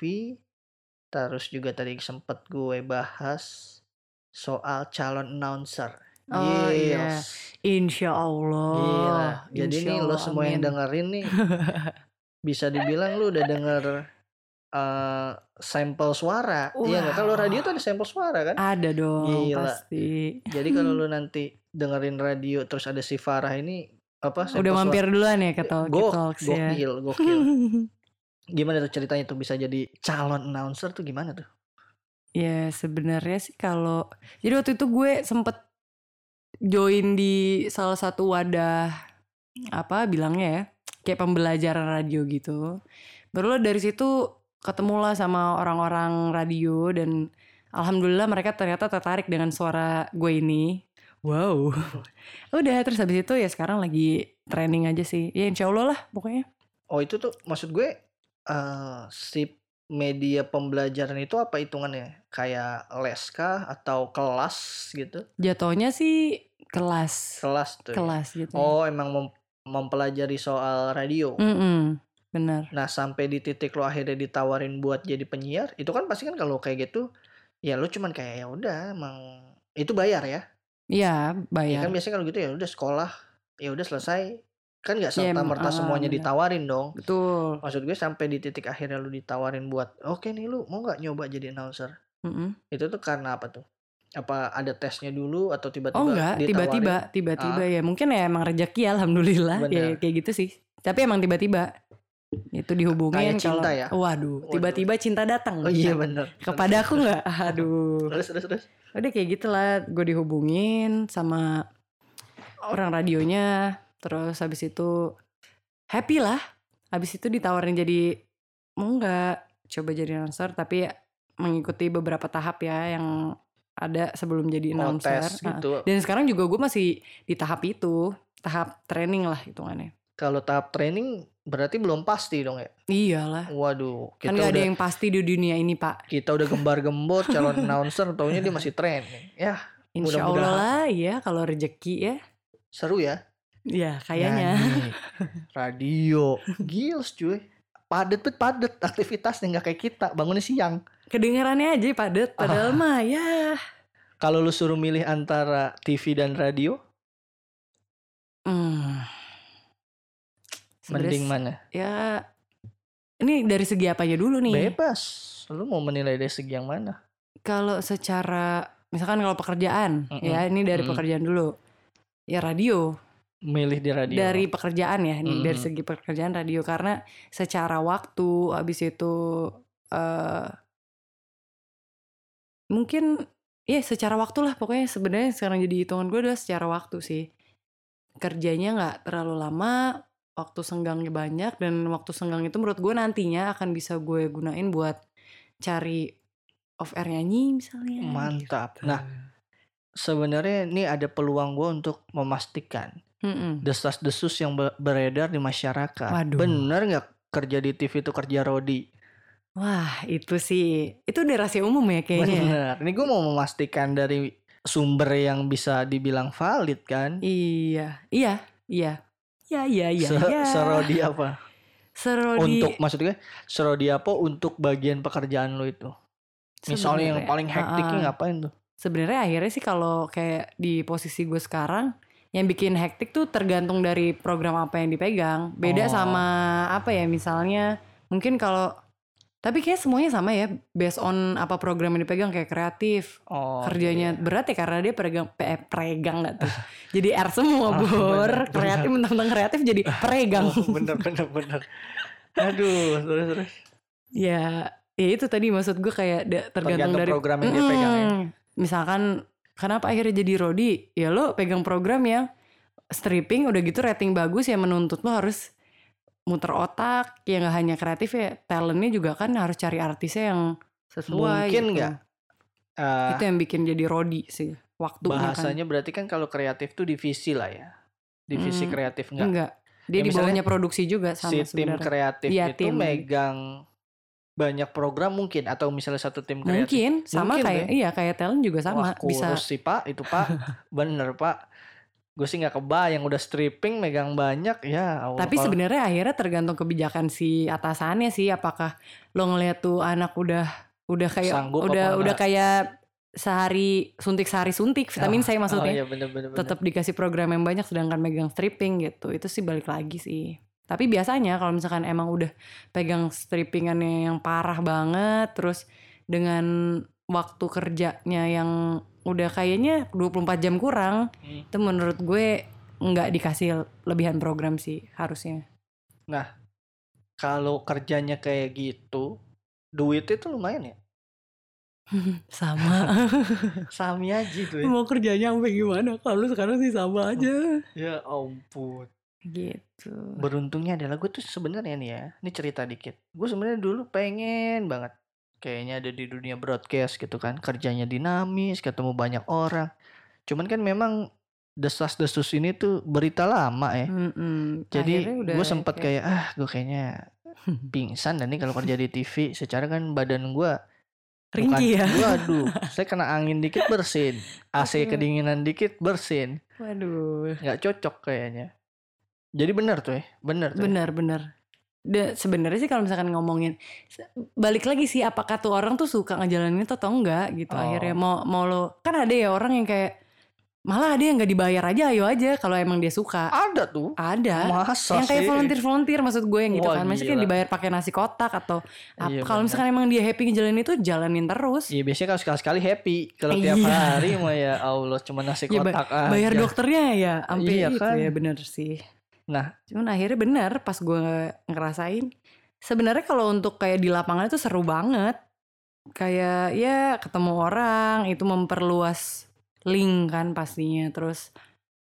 terus juga tadi sempet gue bahas soal calon announcer Oh, iya. Gils. insya Allah Gila. Jadi Insya nih lo Allah, semua yang dengerin nih bisa dibilang lu udah denger eh sampel suara. Iya nggak? Kalau radio tuh ada sampel suara kan? ada dong Gila. pasti Jadi kalau lu nanti dengerin radio terus ada si Farah ini apa? udah suara. mampir duluan ya ke Talk Gok- Talks ya gokil, gokil. Gimana tuh ceritanya tuh bisa jadi calon announcer tuh gimana tuh? Ya sebenarnya sih kalau jadi waktu itu gue sempet join di salah satu wadah apa bilangnya ya kayak pembelajaran radio gitu. Baru dari situ ketemulah sama orang-orang radio dan alhamdulillah mereka ternyata tertarik dengan suara gue ini. Wow. Udah terus habis itu ya sekarang lagi training aja sih. Ya insya Allah lah pokoknya. Oh itu tuh maksud gue eh si media pembelajaran itu apa hitungannya? Kayak les kah atau kelas gitu? Jatuhnya sih kelas. Kelas tuh. ya? Kelas gitu. ya. Oh emang mem- mempelajari soal radio. Mm-mm, bener. Nah sampai di titik lo akhirnya ditawarin buat jadi penyiar, itu kan pasti kan kalau kayak gitu, ya lo cuman kayak ya udah emang itu bayar ya. Iya, Ya bayar. kan biasanya kalau gitu ya udah sekolah, ya udah selesai. Kan nggak Ya, serta merta ah, semuanya benar. ditawarin dong. Betul. Maksud gue sampai di titik akhirnya lu ditawarin buat, oke nih lu mau nggak nyoba jadi announcer? Mm-mm. Itu tuh karena apa tuh? Apa ada tesnya dulu atau tiba-tiba Oh enggak, tiba-tiba, tiba-tiba ya. Mungkin ya emang rezeki alhamdulillah ya Benar. kayak gitu sih. Tapi emang tiba-tiba itu dihubungin Kayak cinta kalau ya? waduh, tiba-tiba cinta datang. Oh iya bener. Kepada aku nggak? Aduh. Terus terus terus. Udah kayak gitulah, gue dihubungin sama orang radionya, terus habis itu happy lah. Habis itu ditawarin jadi mau nggak coba jadi announcer, tapi mengikuti beberapa tahap ya yang ada sebelum jadi Oh announcer. Nah, gitu. Dan sekarang juga gue masih di tahap itu, tahap training lah hitungannya. Kalau tahap training berarti belum pasti dong ya. Iyalah. Waduh, kita Kan gak ada udah yang pasti di dunia ini pak. kita udah gembar-gembor calon announcer, taunya dia masih training. Ya, Insya Allah lah ya kalau rezeki ya. seru ya. Ya kayaknya. Nyanyi, radio, gils cuy. Padet tuh padet aktivitasnya nggak kayak kita bangunnya siang. Kedengarannya aja padet. Padahal Ah. mah ya. Kalau lu suruh milih antara TV dan radio, Hmm. Mending mana? Ya. Ini dari segi apanya dulu nih? Bebas. Lu mau menilai dari segi yang mana? Kalau secara misalkan kalau pekerjaan Mm-mm. ya ini dari Mm. pekerjaan dulu. Ya radio. Milih di radio. Dari pekerjaan ya, nih dari Mm-mm. segi pekerjaan radio karena secara waktu habis itu eh mungkin ya secara waktu lah pokoknya sebenarnya sekarang jadi hitungan gue adalah secara waktu sih. Kerjanya nggak terlalu lama, waktu senggangnya banyak dan waktu senggang itu menurut gue nantinya akan bisa gue gunain buat cari off air nyanyi misalnya. Mantap. gitu. Nah, sebenarnya ini ada peluang gue untuk memastikan Mm-mm. desas-desus yang be- beredar di masyarakat. Waduh. Bener nggak kerja di TV itu kerja Rodi? Wah itu sih itu udah rahasia umum ya kayaknya. ya? Bener. Ini gue mau memastikan dari sumber yang bisa dibilang valid kan. Iya, iya, iya. Ya, iya, iya, Se- iya. Serodi apa? Serodi. Untuk maksudnya serodi apa untuk bagian pekerjaan lo itu? Misalnya yang paling hektiknya ah. ngapain tuh? Sebenarnya akhirnya sih kalau kayak di posisi gue sekarang, yang bikin hektik tuh tergantung dari program apa yang dipegang. Beda Oh. sama apa ya, misalnya mungkin kalau tapi kayak semuanya sama ya, based on apa program yang dipegang kayak kreatif. Oh, kerjanya iya. berat ya karena dia peregang eh, peregang gak tuh. jadi R semua, Ah, Bor. bener, kreatif mentang-mentang kreatif jadi peregang. Oh, bener bener bener. Aduh, terus terus. Ya, ya itu tadi maksud gue kayak tergantung, Tergantung dari program yang dia pegang ya. Mm, Misalkan kenapa akhirnya jadi Rodi? Ya lo pegang program yang stripping udah gitu rating bagus ya menuntut lo harus muter otak ya nggak hanya kreatif ya talentnya juga kan harus cari artisnya yang sesuai Mungkin gitu. nggak, Eh, itu yang bikin jadi Rodi sih waktunya kan bahasanya berarti kan kalau kreatif tuh divisi lah ya. Divisi Mm, kreatif enggak. enggak dia Ya, di bawahnya produksi juga sama si tim kreatif Iya, itu tim. megang banyak program mungkin atau misalnya satu tim kreatif. mungkin sama Mungkin, kayak Be. iya kayak talent juga sama Wah, bisa sih Pak, itu Pak. Bener Pak. Gue sih nggak kebayang udah stripping megang banyak ya. Allah, Tapi sebenarnya akhirnya tergantung kebijakan si atasannya sih apakah lo ngeliat tuh anak udah udah kayak Sanggup udah udah kayak sehari suntik sehari suntik vitamin Oh, C maksudnya Oh iya bener bener. bener. tetap dikasih program yang banyak sedangkan megang stripping gitu itu sih balik lagi sih tapi biasanya kalau misalkan emang udah pegang strippingannya yang parah banget terus dengan waktu kerjanya yang udah kayaknya 24 jam kurang Hmm. itu menurut gue nggak dikasih lebihan program sih harusnya Kalau kerjanya kayak gitu, duitnya tuh lumayan ya. sama Sami aja tuh ya. mau kerjanya sampai gimana kalau sekarang sih sama aja Ya ampun. gitu Beruntungnya adalah gue tuh sebenarnya nih ya, ini cerita dikit. Gue sebenarnya dulu pengen banget kayaknya ada di dunia broadcast gitu kan, kerjanya dinamis, ketemu banyak orang. Cuman kan memang desas-desus ini tuh berita lama ya. Mm-mm. Jadi Akhirnya udah gue sempet kayak ah gue kayaknya pingsan dan nih kalau kerja di TV secara kan badan gue ringkih ya Waduh, saya kena angin dikit bersin, AC kedinginan dikit bersin, waduh nggak cocok kayaknya. Jadi benar tuh ya, benar tuh. ya. benar benar sebenarnya sih kalau misalkan ngomongin balik lagi sih apakah tuh orang tuh suka ngejalanin itu atau enggak gitu Oh. akhirnya mau mau lo kan ada ya orang yang kayak malah ada yang nggak dibayar aja ayo aja kalau emang dia suka Ada tuh. ada Masa yang kayak sih? volunteer volunteer maksud gue yang gitu Wah, kan maksudnya yang dibayar pakai nasi kotak atau apa Iya, kalau misalkan emang dia happy ngejalanin itu jalanin terus Iya biasanya kalau sekali-sekali happy. Kalau tiap Iya. hari mah ya Allah cuma nasi Ya, ba- kotak aja. bayar dokternya ya sampai Iya itu kan? ya bener sih Nah. cuman akhirnya bener pas gue ngerasain sebenarnya kalau untuk kayak di lapangan itu seru banget kayak ya ketemu orang itu memperluas link kan pastinya terus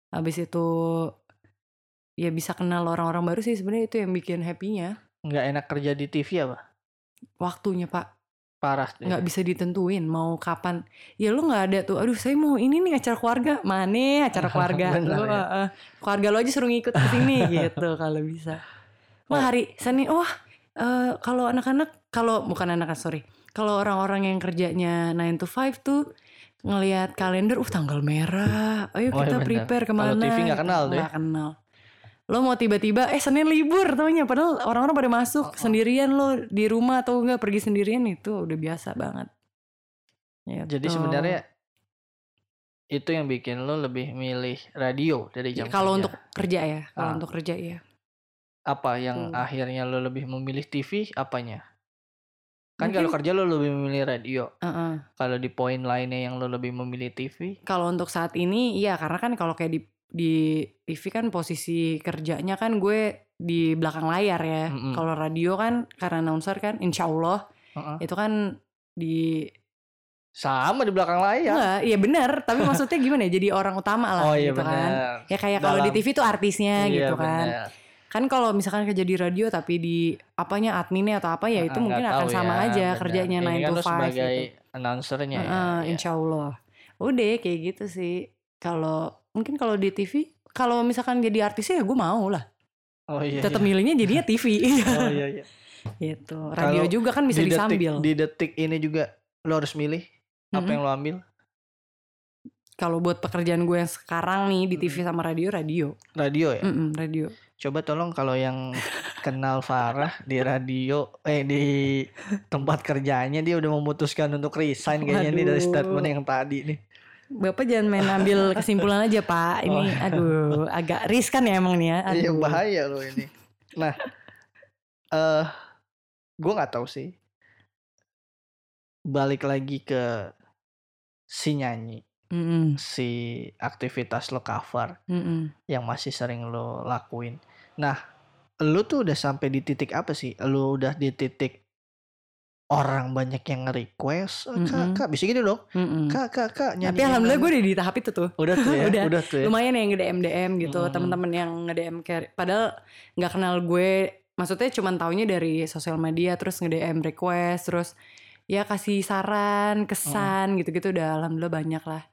habis itu ya bisa kenal orang-orang baru sih sebenarnya itu yang bikin happynya nggak enak kerja di TV apa? waktunya pak Parah. nggak bisa ditentuin mau kapan ya lu nggak ada tuh aduh saya mau ini nih acara keluarga mana acara keluarga Bener lu ya. eh, keluarga lo aja suruh ngikut ke sini gitu kalau bisa Oh. wah hari Senin wah eh, kalau anak-anak kalau bukan anak sorry kalau orang-orang yang kerjanya 9 to 5 tuh ngelihat kalender uh tanggal merah ayo Oh, kita iya bener. prepare Kalau ke mana TV nggak kenal ya. nggak kenal lo mau tiba-tiba eh Senin libur taunya padahal orang-orang pada masuk sendirian lo di rumah atau enggak pergi sendirian itu udah biasa banget Jadi Gitu. sebenarnya itu yang bikin lo lebih milih radio dari Ya, jam kalau kerja. untuk kerja ya kalau Ah. untuk kerja ya apa yang Hmm. akhirnya lo lebih memilih TV apanya? Kan Mungkin- kalau kerja lo lebih memilih radio. Heeh. Kalau di poin lainnya yang lo lebih memilih TV, kalau untuk saat ini iya karena kan kalau kayak di di TV kan posisi kerjanya kan gue di belakang layar ya Mm-mm. kalau radio kan karena announcer kan insya Allah Heeh. itu kan di sama di belakang layar. enggak iya benar tapi maksudnya gimana ya jadi orang utama lah Oh iya gitu kan benar. ya kayak kalau di TV tuh artisnya Iya, gitu kan benar. kan kalau misalkan kerja di radio tapi di apanya adminnya atau apa ya itu Ah, mungkin akan tahu sama ya, aja benar. kerjanya Ini 9 kan to lo 5 sebagai gitu. announcernya ya. Heeh, ya. insya Allah. Udah kayak gitu sih. Kalau mungkin kalau di TV, kalau misalkan jadi artisnya ya gue mau lah. Oh iya. Tetap iya. milihnya jadinya TV. Oh iya iya. gitu. Radio Kalau juga kan bisa di detik, disambil. di detik ini juga lo harus milih apa Mm-mm. yang lo ambil. Kalau buat pekerjaan gue yang sekarang nih di TV sama radio, radio. Radio ya. Mm-mm, radio. Coba tolong kalau yang kenal Farah di radio eh di tempat kerjanya dia udah memutuskan untuk resign kayaknya nih dari statement yang tadi nih. Bapak jangan main ambil kesimpulan aja Pak. Ini Oh. aduh agak riskan ya emang nih ya. Iya Aduh. bahaya loh ini. Nah, eh gue nggak tahu sih. Balik lagi ke si nyanyi, Mm-mm, si aktivitas lo cover mm-mm. yang masih sering lo lakuin. Nah, lo tuh udah sampai di titik apa sih? Lo udah di titik orang banyak yang nge-request, "Eh, kak, Mm-mm. kak, bisa gitu dong, Mm-mm. kak, kak, kak, Tapi alhamdulillah lagu." gue udah di tahap itu tuh. udah tuh ya, udah. udah tuh ya. lumayan yang nge DM DM gitu Mm-mm. teman-teman yang nge DM kayak padahal nggak kenal gue maksudnya cuman taunya dari sosial media terus nge DM request terus ya kasih saran kesan gitu-gitu udah alhamdulillah banyak lah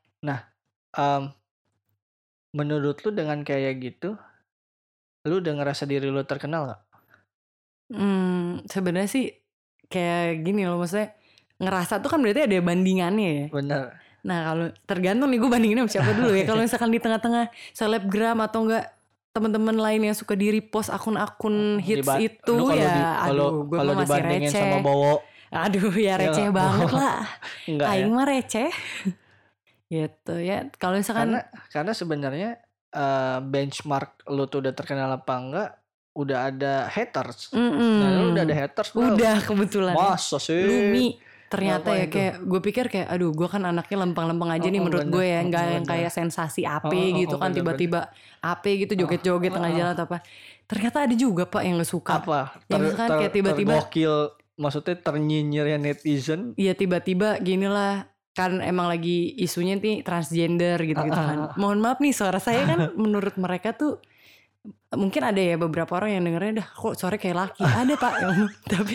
Em, menurut lu dengan kayak gitu, lu udah ngerasa diri lu terkenal gak? hmm, sebenarnya sih kayak gini loh maksudnya ngerasa tuh kan berarti ada bandingannya ya Bener. nah kalau tergantung nih gue bandinginnya sama siapa dulu ya kalau misalkan di tengah-tengah selebgram atau enggak teman-teman lain yang suka di repost akun-akun hits Diba- itu lu kalau ya di- kalau aduh gue kalau masih dibandingin receh sama Bowo Aduh ya Ya receh nggak? banget lah. enggak ya? Aing mah receh. gitu ya. Kalau misalkan Karena karena sebenarnya eh, benchmark lu tuh udah terkenal apa enggak udah ada haters. Mm-mm. Nah, lu udah ada haters belum? Udah kebetulan. Masa sih? Lumi ternyata ya Ngapain tuh? kayak gue pikir kayak aduh gue kan anaknya lempeng-lempeng aja Oh, nih oh, menurut gue ya Oh, nggak yang bener. kayak sensasi AP Oh, oh, gitu oh, kan tiba-tiba AP gitu joget-joget Oh, tengah oh. jalan atau apa ternyata ada juga pak yang gak suka Apa? Ya, misalkan kayak tiba-tiba- tergokil, maksudnya ternyinyir ya netizen. Iya tiba-tiba gini lah kan emang lagi isunya nih transgender gitu-gitu kan. Mohon maaf nih suara saya kan menurut mereka tuh mungkin ada ya beberapa orang yang dengernya dah kok suara kayak laki. Ada pak yang tapi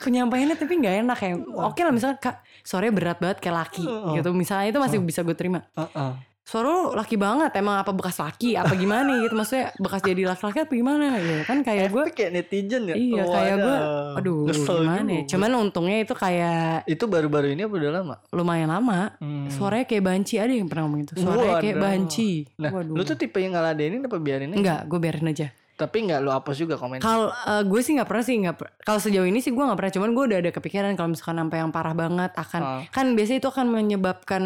penyampaiannya tapi nggak enak ya. Oke lah misalnya kak suaranya berat banget kayak laki Heeh. gitu. Misalnya itu masih bisa gue terima. Heeh. Suara lu laki banget emang apa bekas laki apa gimana gitu maksudnya bekas jadi laki-laki apa gimana gitu kan kayak gue Tapi kayak netizen ya. Iya, kayak gua, Waduh, aduh gimana ya. juga. Cuman untungnya itu kayak itu baru-baru ini apa udah lama? lumayan lama. Hmm. Suaranya kayak banci ada yang pernah ngomong itu. Suaranya kayak banci. Nah, Waduh. lu tuh tipe yang ngeladenin apa biarin aja? enggak, gue biarin aja. Tapi enggak lu hapus juga komen. Kalau eh, gue sih nggak pernah sih nggak. per- Kalau sejauh ini sih gue nggak pernah. Cuman gue udah ada kepikiran kalau misalkan sampai yang parah banget akan Ah. kan biasanya itu akan menyebabkan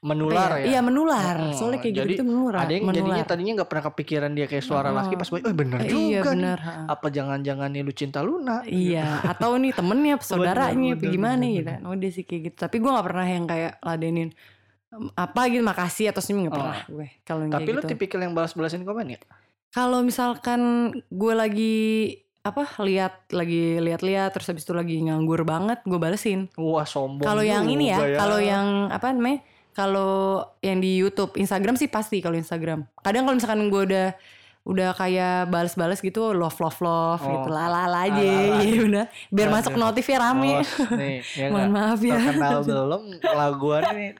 menular apa ya. Iya menular. Mm-mm. Soalnya kayak Jadi, gitu itu menular. Ada yang menular. jadinya tadinya nggak pernah kepikiran dia kayak suara Heeh. laki pas boy, oh bener Eh, juga iya nih. benar. ha. Apa jangan-jangan nih lu cinta Luna? Iya, atau nih temennya, saudaranya, apa bener, gimana bener, gitu. Udah sih kayak gitu. Tapi gue nggak pernah yang kayak ladenin apa gitu makasih atau senyum nggak Oh. pernah gue kalau Tapi lu gitu. tipikal yang balas-balasin komen ya? Kalau misalkan gue lagi apa lihat lagi lihat-lihat terus habis itu lagi nganggur banget gue balesin. Wah sombong. Kalau yang ini ya, juga kalau yang apa namanya? Kalau yang di YouTube, Instagram sih pasti kalau Instagram. Kadang kalau misalkan gue udah udah kayak balas-balas gitu love love love Oh. gitu lala aja Lala. ya udah biar Aduh. masuk notifnya rame Awas nih, ya mohon maaf ya Terkenal belum laguan nih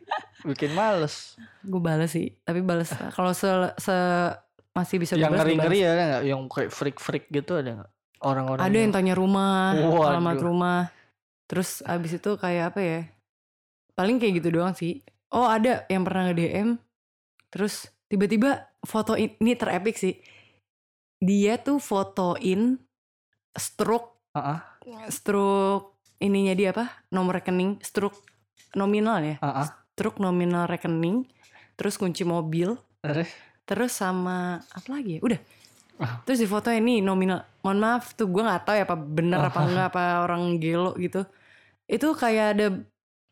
bikin males. gue balas sih tapi balas kalau se, se- masih bisa yang ngeri ngeri ada nggak? Yang kayak freak freak gitu ada nggak? Orang-orang ada yang tanya rumah Waduh. alamat rumah terus abis itu kayak apa ya paling kayak gitu doang sih oh ada yang pernah nge DM terus tiba-tiba foto ini terepik sih dia tuh fotoin stroke Heeh. stroke ininya dia apa nomor rekening stroke nominal ya Heeh. stroke nominal rekening terus kunci mobil Terus? Terus sama apa lagi ya? Udah. Ah. terus di foto ini nominal mohon maaf tuh gue nggak tahu ya apa bener apa enggak apa orang gelo gitu. Itu kayak ada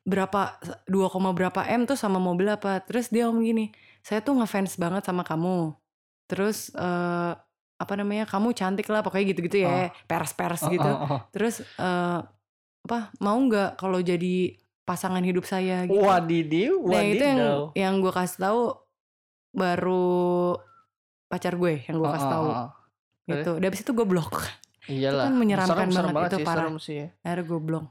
berapa 2, berapa m tuh sama mobil apa. Terus dia ngomong gini saya tuh ngefans banget sama kamu. Terus eh, apa namanya kamu cantik lah pokoknya gitu-gitu ya pers pers gitu. Oh, oh, oh. terus eh, apa mau nggak kalau jadi pasangan hidup saya? gitu. Wadidiw, Nah itu yang yang gue kasih tahu baru pacar gue yang gue kasih tahu oh, oh. gitu. Dan abis itu gue blok. Iyalah. kan menyeramkan serem, serem banget, itu sih, parah. serem sih. Akhirnya gue blok.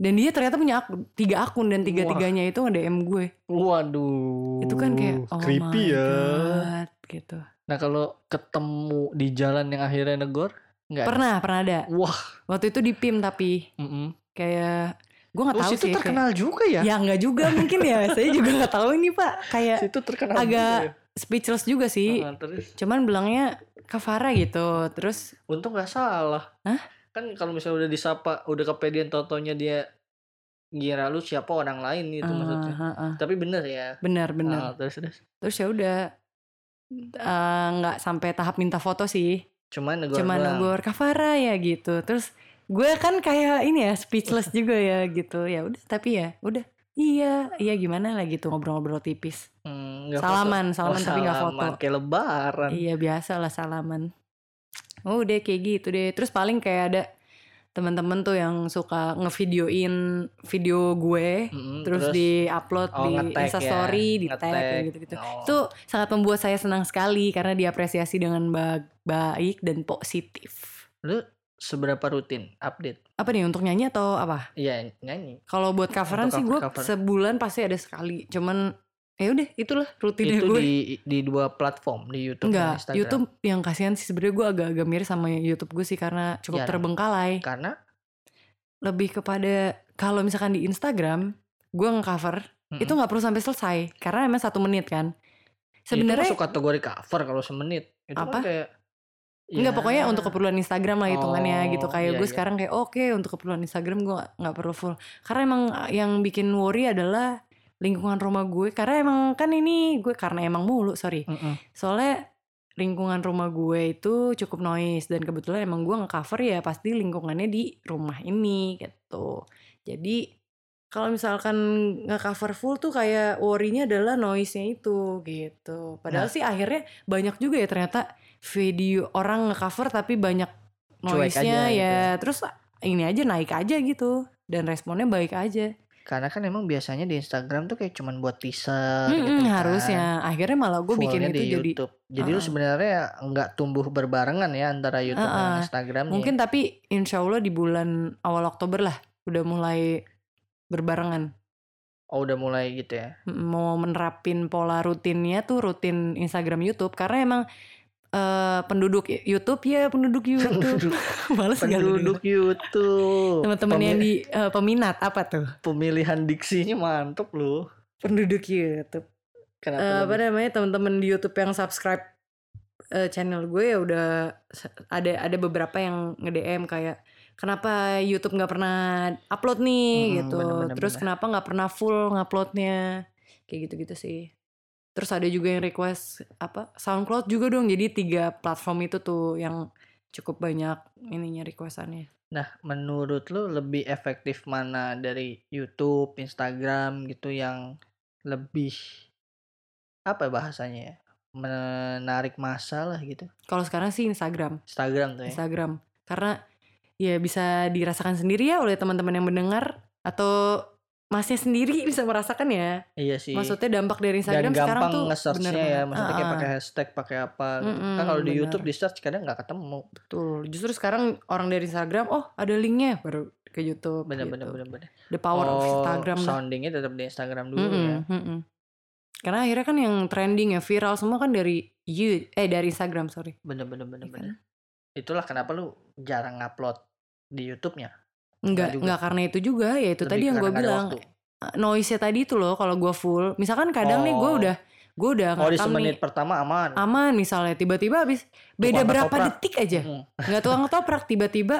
Dan dia ternyata punya akun, tiga akun dan tiga tiganya itu nge DM gue. Waduh. Itu kan kayak oh creepy my ya. god gitu. Nah kalau ketemu di jalan yang akhirnya negor, nggak? ada? Pernah pernah ada. Wah. Waktu itu di PIM tapi Mm kayak gue nggak Oh, tahu situ sih. kayak- terkenal juga ya? Ya nggak juga mungkin ya. Saya juga nggak tahu ini pak. Kayak Situ terkenal agak juga speechless juga ya? sih. Ah, terus Cuman bilangnya Kavara gitu. Terus untung nggak salah. Hah? Kan kalau misalnya udah disapa, udah kepedean totonya dia ngira lu siapa orang lain gitu maksudnya. ah, ah, ah. Tapi bener ya. benar benar. Ah, terus terus. terus ya udah eh, nggak sampai tahap minta foto sih Cuman negor cuma doang. negor kafara ya gitu terus gue kan kayak ini ya speechless juga ya gitu. Ya udah tapi ya udah. Iya iya gimana lah gitu ngobrol-ngobrol tipis. Hmm, nggak salaman foto. salaman Oh, tapi nggak foto. Salaman, Kayak lebaran. iya biasa lah salaman. Oh udah kayak gitu deh. Terus paling kayak ada teman-teman tuh yang suka ngevideoin video gue Mm-mm, terus, di upload oh, di instastory ya, di tag gitu-gitu. Oh. itu sangat membuat saya senang sekali karena diapresiasi dengan ba- baik dan positif. Lu seberapa rutin update? apa nih untuk nyanyi atau apa Iya nyanyi. kalau buat coveran Untuk sih gue cover-cover. sebulan pasti ada sekali cuman ya udah itulah rutinnya itu gue di di dua platform di YouTube dan enggak Instagram. YouTube yang kasihan sih sebenarnya gue agak-agak miris sama YouTube gue sih karena cukup Jarang. terbengkalai Karena lebih kepada kalau misalkan di Instagram gue ngecover mm-mm. itu nggak perlu sampai selesai karena emang satu menit kan sebenarnya masuk kategori cover kalau semenit. Itu Apa? kan kayak Enggak ya, pokoknya untuk keperluan Instagram lah hitungannya Oh, gitu kayak iya, gue iya. sekarang kayak oke untuk keperluan Instagram gue nggak- perlu full karena emang yang bikin worry adalah lingkungan rumah gue karena emang kan ini gue karena emang mulu sorry Mm-mm. soalnya lingkungan rumah gue itu cukup noise dan kebetulan emang gue ngecover ya pasti lingkungannya di rumah ini gitu jadi kalau misalkan nge-cover full tuh kayak worry-nya adalah noise-nya itu gitu. Padahal Nah. sih akhirnya banyak juga ya ternyata video orang nge-cover tapi banyak noise-nya aja ya. Terus ini aja naik aja gitu dan responnya baik aja. Karena kan emang biasanya di Instagram tuh kayak cuman buat teaser gitu Mm-mm, kan. harusnya. Akhirnya malah gue bikin itu di jadi YouTube. Jadi lu Uh-uh. sebenarnya nggak tumbuh berbarengan ya antara YouTube dan Uh-uh. Instagramnya. mungkin tapi insya Allah di bulan awal Oktober lah udah mulai berbarengan. oh udah mulai gitu ya. mau menerapin pola rutinnya tuh rutin Instagram YouTube karena emang eh, penduduk YouTube ya penduduk YouTube Penduduk, males penduduk? YouTube. teman-teman yang di eh, peminat apa tuh pemilihan diksinya mantep loh. penduduk YouTube Kenapa? Eh, apa namanya teman-teman di YouTube yang subscribe eh, channel gue ya udah ada ada beberapa yang nge DM kayak kenapa YouTube nggak pernah upload nih Hmm, gitu bener-bener, terus bener. kenapa nggak pernah full nguploadnya kayak gitu-gitu sih terus ada juga yang request apa SoundCloud juga dong jadi tiga platform itu tuh yang cukup banyak ininya requestannya Nah, menurut lu lebih efektif mana dari YouTube, Instagram gitu yang lebih apa ya bahasanya ya? Menarik masa lah gitu. kalau sekarang sih Instagram Instagram tuh ya. Instagram karena ya bisa dirasakan sendiri ya oleh teman-teman yang mendengar atau masnya sendiri bisa merasakan ya. Iya sih. Maksudnya dampak dari Instagram dan sekarang gampang tuh nge-searchnya bener ya maksudnya kayak pakai hashtag pakai apa gitu. Mm-mm, kan kalau di. YouTube di search kadang nggak ketemu betul. Justru sekarang orang dari Instagram, oh ada linknya baru ke YouTube. bener-bener gitu. bener-bener The power of oh Instagram lah. soundingnya tetap di Instagram dulu Mm-mm, ya mm-mm. Karena akhirnya kan yang trending ya viral semua kan dari you eh dari Instagram sorry. bener-bener bener-bener Iya itulah kenapa lu jarang ngupload di YouTube-nya Enggak, enggak karena itu juga ya itu Lebih tadi yang gue bilang waktu. noise-nya tadi itu loh kalau gue full. Misalkan kadang nih gue Oh. udah gue udah oh di ngerekam semenit nih pertama aman aman misalnya tiba-tiba habis beda Tukang berapa ketoprak. detik aja nggak tukang ketoprak tiba-tiba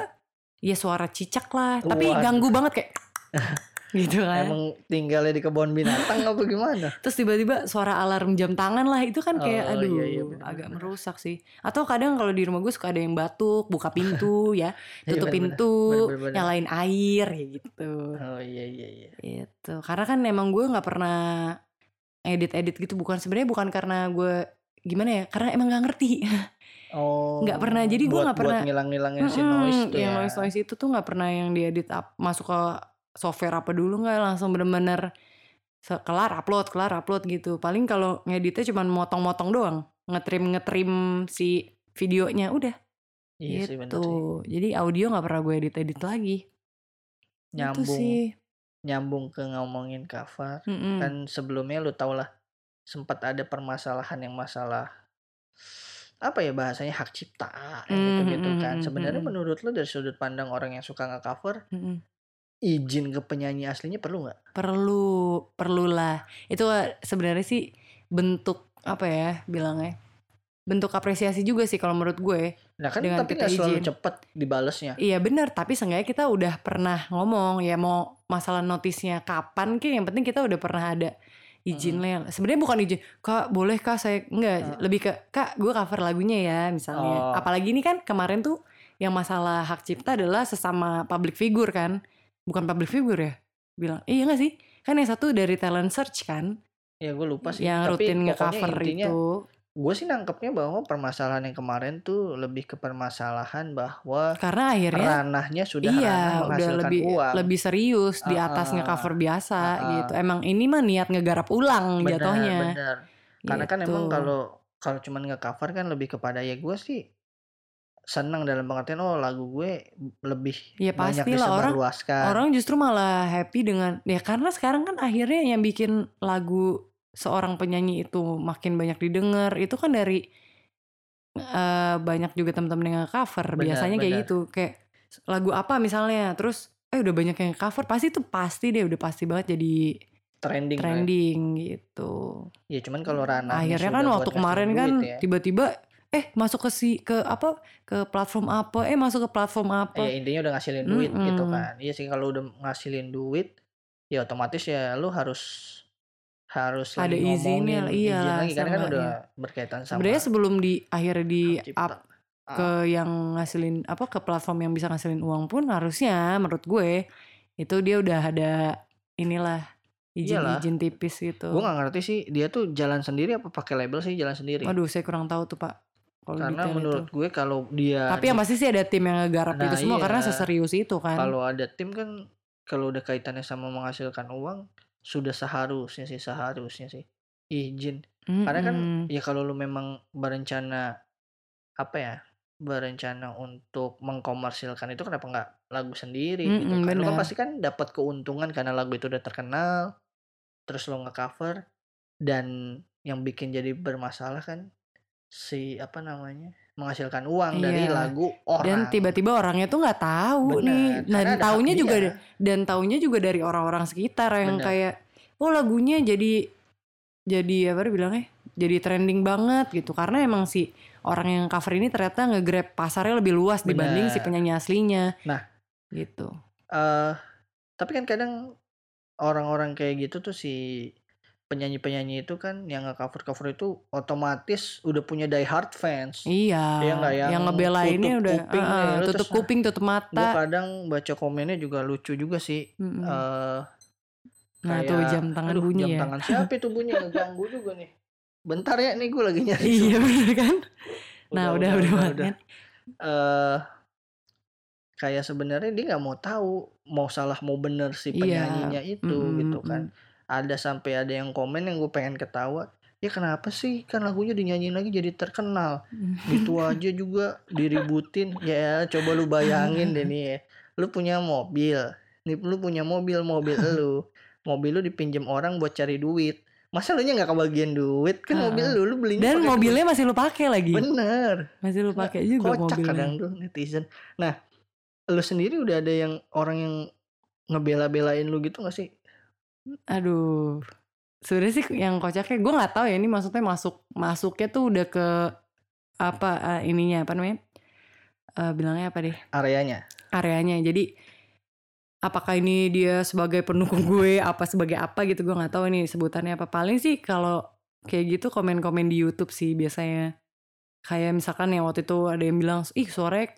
ya suara cicak lah tapi Waduh. ganggu banget kayak gitu kan. Emang tinggalnya di kebun binatang apa gimana? Terus tiba-tiba suara alarm jam tangan lah itu kan kayak Oh, aduh iya, iya, bener, agak bener. merusak sih. Atau kadang kalau di rumah gue suka ada yang batuk buka pintu ya Iya, tutup bener-bener. pintu Bener-bener. nyalain air gitu. Oh iya iya iya. Itu karena kan emang gue nggak pernah edit-edit gitu bukan sebenarnya bukan karena gue gimana ya karena emang nggak ngerti. Oh Nggak pernah, jadi buat- nggak pernah- buat ngilang-ngilangin si Mm-mm, noise tuh yang ya. noise noise itu tuh nggak pernah yang diedit up, masuk ke software apa dulu nggak langsung bener-bener kelar upload kelar upload gitu. Paling kalau ngeditnya cuma motong-motong doang ngetrim ngetrim si videonya udah. Iya sih bener gitu. sih. Jadi audio nggak pernah gue edit edit lagi. Itu nyambung sih. nyambung ke ngomongin cover. Mm-mm. kan sebelumnya lu tau lah sempat ada permasalahan yang masalah apa ya bahasanya hak cipta Hmm, gitu gitu hmm, kan. hmm, sebenarnya hmm. menurut lu dari sudut pandang orang yang suka nge-cover Mm-mm. Izin ke penyanyi aslinya perlu nggak? Perlu perlulah. Itu eh, sebenarnya sih bentuk apa ya bilangnya bentuk apresiasi juga sih kalau menurut gue nah kan Dengan tapi kita selalu izin. cepet dibalesnya. Iya benar tapi seenggaknya kita udah pernah ngomong ya mau masalah notisnya kapan ki yang penting kita udah pernah ada izinnya sebenarnya bukan izin. Kak boleh kak saya enggak. Lebih ke kak gue cover lagunya ya misalnya. Oh. apalagi ini kan kemarin tuh yang masalah hak cipta adalah sesama public figure kan bukan public figure ya? Bilang iya gak sih? Kan yang satu dari talent search kan? Ya gue lupa sih. Yang tapi rutin nge-cover intinya itu. gue sih nangkepnya bahwa permasalahan yang kemarin tuh lebih ke permasalahan bahwa karena akhirnya ranahnya sudah iya ranah udah menghasilkan lebih uang. lebih serius di Ah, atas nge-cover biasa ah. gitu. Emang ini mah niat ngegarap ulang Benar, jatuhnya. benar. Karena kan Gitu. emang kalau kalau cuman nge-cover kan lebih kepada ya gue sih senang dalam pengertian oh lagu gue lebih Ya banyak pastilah, orang- disebarluaskan. orang justru malah happy dengan ya karena sekarang kan akhirnya yang bikin lagu seorang penyanyi itu makin banyak didengar itu kan dari eh, banyak juga teman-teman yang cover Benar, biasanya kayak benar. gitu kayak lagu apa misalnya terus eh udah banyak yang cover pasti itu pasti deh udah pasti banget jadi trending. lah. trending gitu Ya cuman kalau ranahnya akhirnya kan waktu kemarin kan ya. tiba-tiba eh masuk ke si ke apa ke platform apa eh masuk ke platform apa Ya intinya udah ngasilin duit gitu Mm-mm. kan. Iya sih kalau udah ngasilin duit ya otomatis ya lu harus harus Ada izinnya, iya, izin lagi karena kan seenggaknya. udah berkaitan sama sebenarnya sebelum di akhirnya di up ke yang ngasilin apa ke platform yang bisa ngasilin uang pun harusnya menurut gue itu dia udah ada inilah Iyalah. izin-izin tipis gitu. Gue gak ngerti sih dia tuh jalan sendiri apa pakai label sih jalan sendiri. Aduh saya kurang tahu tuh pak. Kalau Karena detail menurut itu. gue kalau dia Tapi yang pasti sih ada tim yang ngegarap Nah, itu semua iya. karena seserius itu kan. kalau ada tim kan kalau udah kaitannya sama menghasilkan uang sudah seharusnya sih seharusnya sih izin. Karena kan ya kalau lu memang berencana apa ya berencana untuk mengkomersilkan itu kenapa nggak lagu sendiri gitu Mm-mm, kan? Lu kan pasti kan dapat keuntungan karena lagu itu udah terkenal, terus lo nge-cover dan yang bikin jadi bermasalah kan si apa namanya menghasilkan uang dari Iya. lagu dan orang. tiba-tiba orangnya tuh nggak tahu Benar, nih. Dan taunya juga dia. dan taunya juga dari orang-orang sekitar yang Benar. kayak oh lagunya jadi jadi apa bilangnya jadi trending banget gitu karena emang si orang yang cover ini ternyata nge-grab pasarnya lebih luas dibanding si penyanyi aslinya Nah. gitu eh tapi kan kadang orang-orang kayak gitu tuh si penyanyi-penyanyi itu kan yang nge-cover-cover itu otomatis udah punya die hard fans. iya Iya nggak, yang yang ngebelainnya tutup udah kuping nih, lu tutup terus- kuping tutup Gue mata kadang baca komennya juga lucu juga sih. Mm-mm. eh nah kayak, tuh jam tangan aduh, bunyi jam ya tangan siapa itu bunyi ngeganggu juga nih. Bentar ya nih gue lagi nyari. iya bener kan nah udah udah, udah, banget eh kayak sebenarnya dia nggak mau tahu mau salah mau bener si Iya. penyanyinya itu Mm-mm, gitu kan ada sampai ada yang komen yang gue pengen ketawa ya kenapa sih kan lagunya dinyanyiin lagi jadi terkenal itu aja juga diributin ya coba lu bayangin deh nih ya. lu punya mobil nih lu punya mobil mobil lu mobil lu dipinjam orang buat cari duit masa lu nya nggak kebagian duit kan Heeh. mobil lu lu belinya Dan mobilnya masih lu pakai duit. lagi. bener Masih lu pakai juga kocak mobilnya. kadang tuh netizen nah lu sendiri udah ada yang orang yang ngebela-belain lu gitu gak sih Aduh. Sebenarnya sih yang kocaknya gue nggak tahu ya ini maksudnya masuk masuknya tuh udah ke apa eh, ininya apa namanya? Eh, bilangnya apa deh? areanya Areanya. Jadi apakah ini dia sebagai pendukung gue apa sebagai apa gitu gue nggak tahu ini sebutannya apa. Paling sih kalau kayak gitu komen-komen di YouTube sih biasanya. Kayak misalkan yang waktu itu ada yang bilang, ih suaranya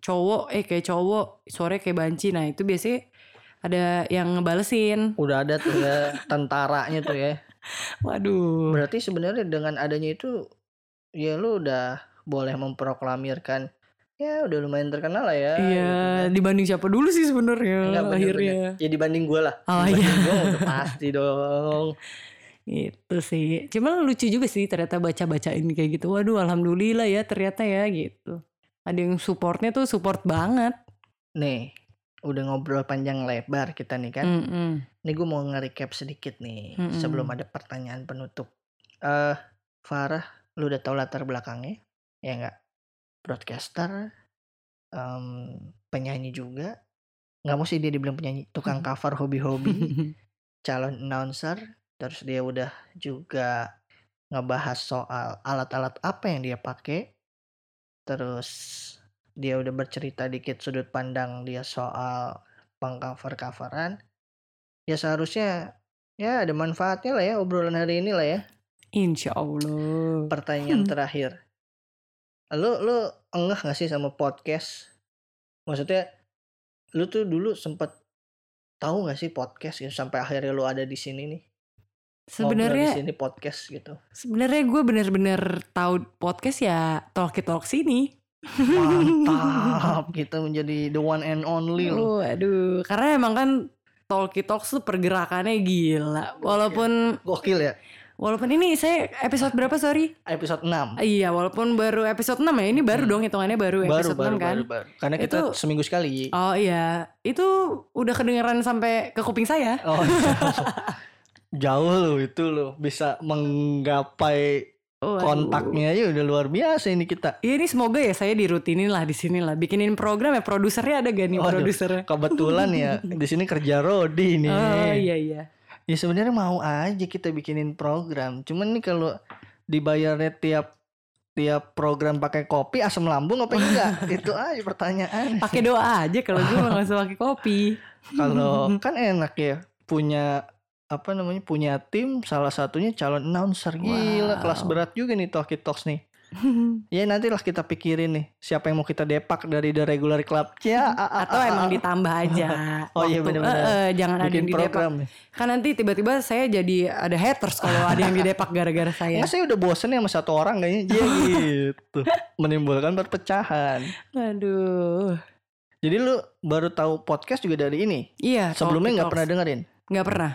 cowok, eh kayak cowok, suaranya kayak banci. Nah itu biasanya ada yang ngebalesin. udah ada tuh ya tentaranya tuh ya Waduh. berarti sebenarnya dengan adanya itu ya lu udah boleh memproklamirkan ya udah lumayan terkenal lah ya Iya, gitu kan. dibanding siapa dulu sih sebenarnya Enggak, bener-bener. akhirnya. ya dibanding gue lah Oh, dibanding iya. gue udah pasti dong Itu sih. Cuman lucu juga sih ternyata baca-bacain kayak gitu. Waduh, alhamdulillah ya ternyata ya gitu. Ada yang supportnya tuh support banget. nih udah ngobrol panjang lebar kita nih kan Mm-mm. Nih gue mau nge-recap sedikit nih Mm-mm. sebelum ada pertanyaan penutup. Eh Farah, lu udah tahu latar belakangnya? Ya enggak? Broadcaster, em, penyanyi juga. Nggak mau sih dia dibilang penyanyi, tukang cover hobi-hobi, calon announcer, terus dia udah juga ngebahas soal alat-alat apa yang dia pakai. Terus dia udah bercerita dikit sudut pandang dia soal pengcover-coveran ya seharusnya ya ada manfaatnya lah ya obrolan hari ini lah ya. Insya Allah. Pertanyaan Hmm. terakhir. Lu lu enggak gak sih sama podcast? Maksudnya lu tuh dulu sempet tahu gak sih podcast gitu sampai akhirnya lu ada di sini nih. Ngobrol di Sebenarnya sini podcast gitu. sebenarnya gue bener-bener tahu podcast ya Talkie Talk sini. Mantap, kita menjadi the one and only loh. Oh, aduh, karena emang kan Talkie Talks tuh pergerakannya gila. Walaupun Gokil ya. walaupun ini saya episode berapa sorry? Episode 6. Iya, walaupun baru episode 6 ya. Ini baru Hmm. dong hitungannya baru, Baru episode baru, 6 kan. baru baru. Karena kita Itu- seminggu sekali. Oh iya, itu udah kedengeran sampai ke kuping saya. Oh, jauh loh itu loh bisa menggapai Oh, kontaknya aja udah luar biasa ini kita. Iya ini semoga ya saya dirutinin lah di sini lah. Bikinin program ya produsernya ada gak nih Waduh. produsernya? Kebetulan ya di sini kerja Rodi nih. Oh iya iya. Ya sebenarnya mau aja kita bikinin program. Cuman nih kalau dibayarnya tiap tiap program pakai kopi asam lambung apa enggak? Itu aja pertanyaan. Pakai doa aja kalau gue mah nggak usah pakai kopi. Kalau kan enak ya punya apa namanya punya tim salah satunya calon announcer gila Wow. kelas berat juga nih Talkie Talks nih ya nantilah kita pikirin nih siapa yang mau kita depak dari the regular club ya a- a- Atau a- emang ditambah aja. Oh iya, waktu. bener-bener. Eh, eh, jangan ada bikin yang didepak. program nih. Kan nanti tiba-tiba saya jadi ada haters kalau ada yang didepak gara-gara saya. Enggak saya udah bosen ya sama satu orang kayaknya Iya gitu Menimbulkan perpecahan Aduh. Jadi lu baru tahu podcast juga dari ini Iya. Sebelumnya nggak pernah dengerin Nggak pernah.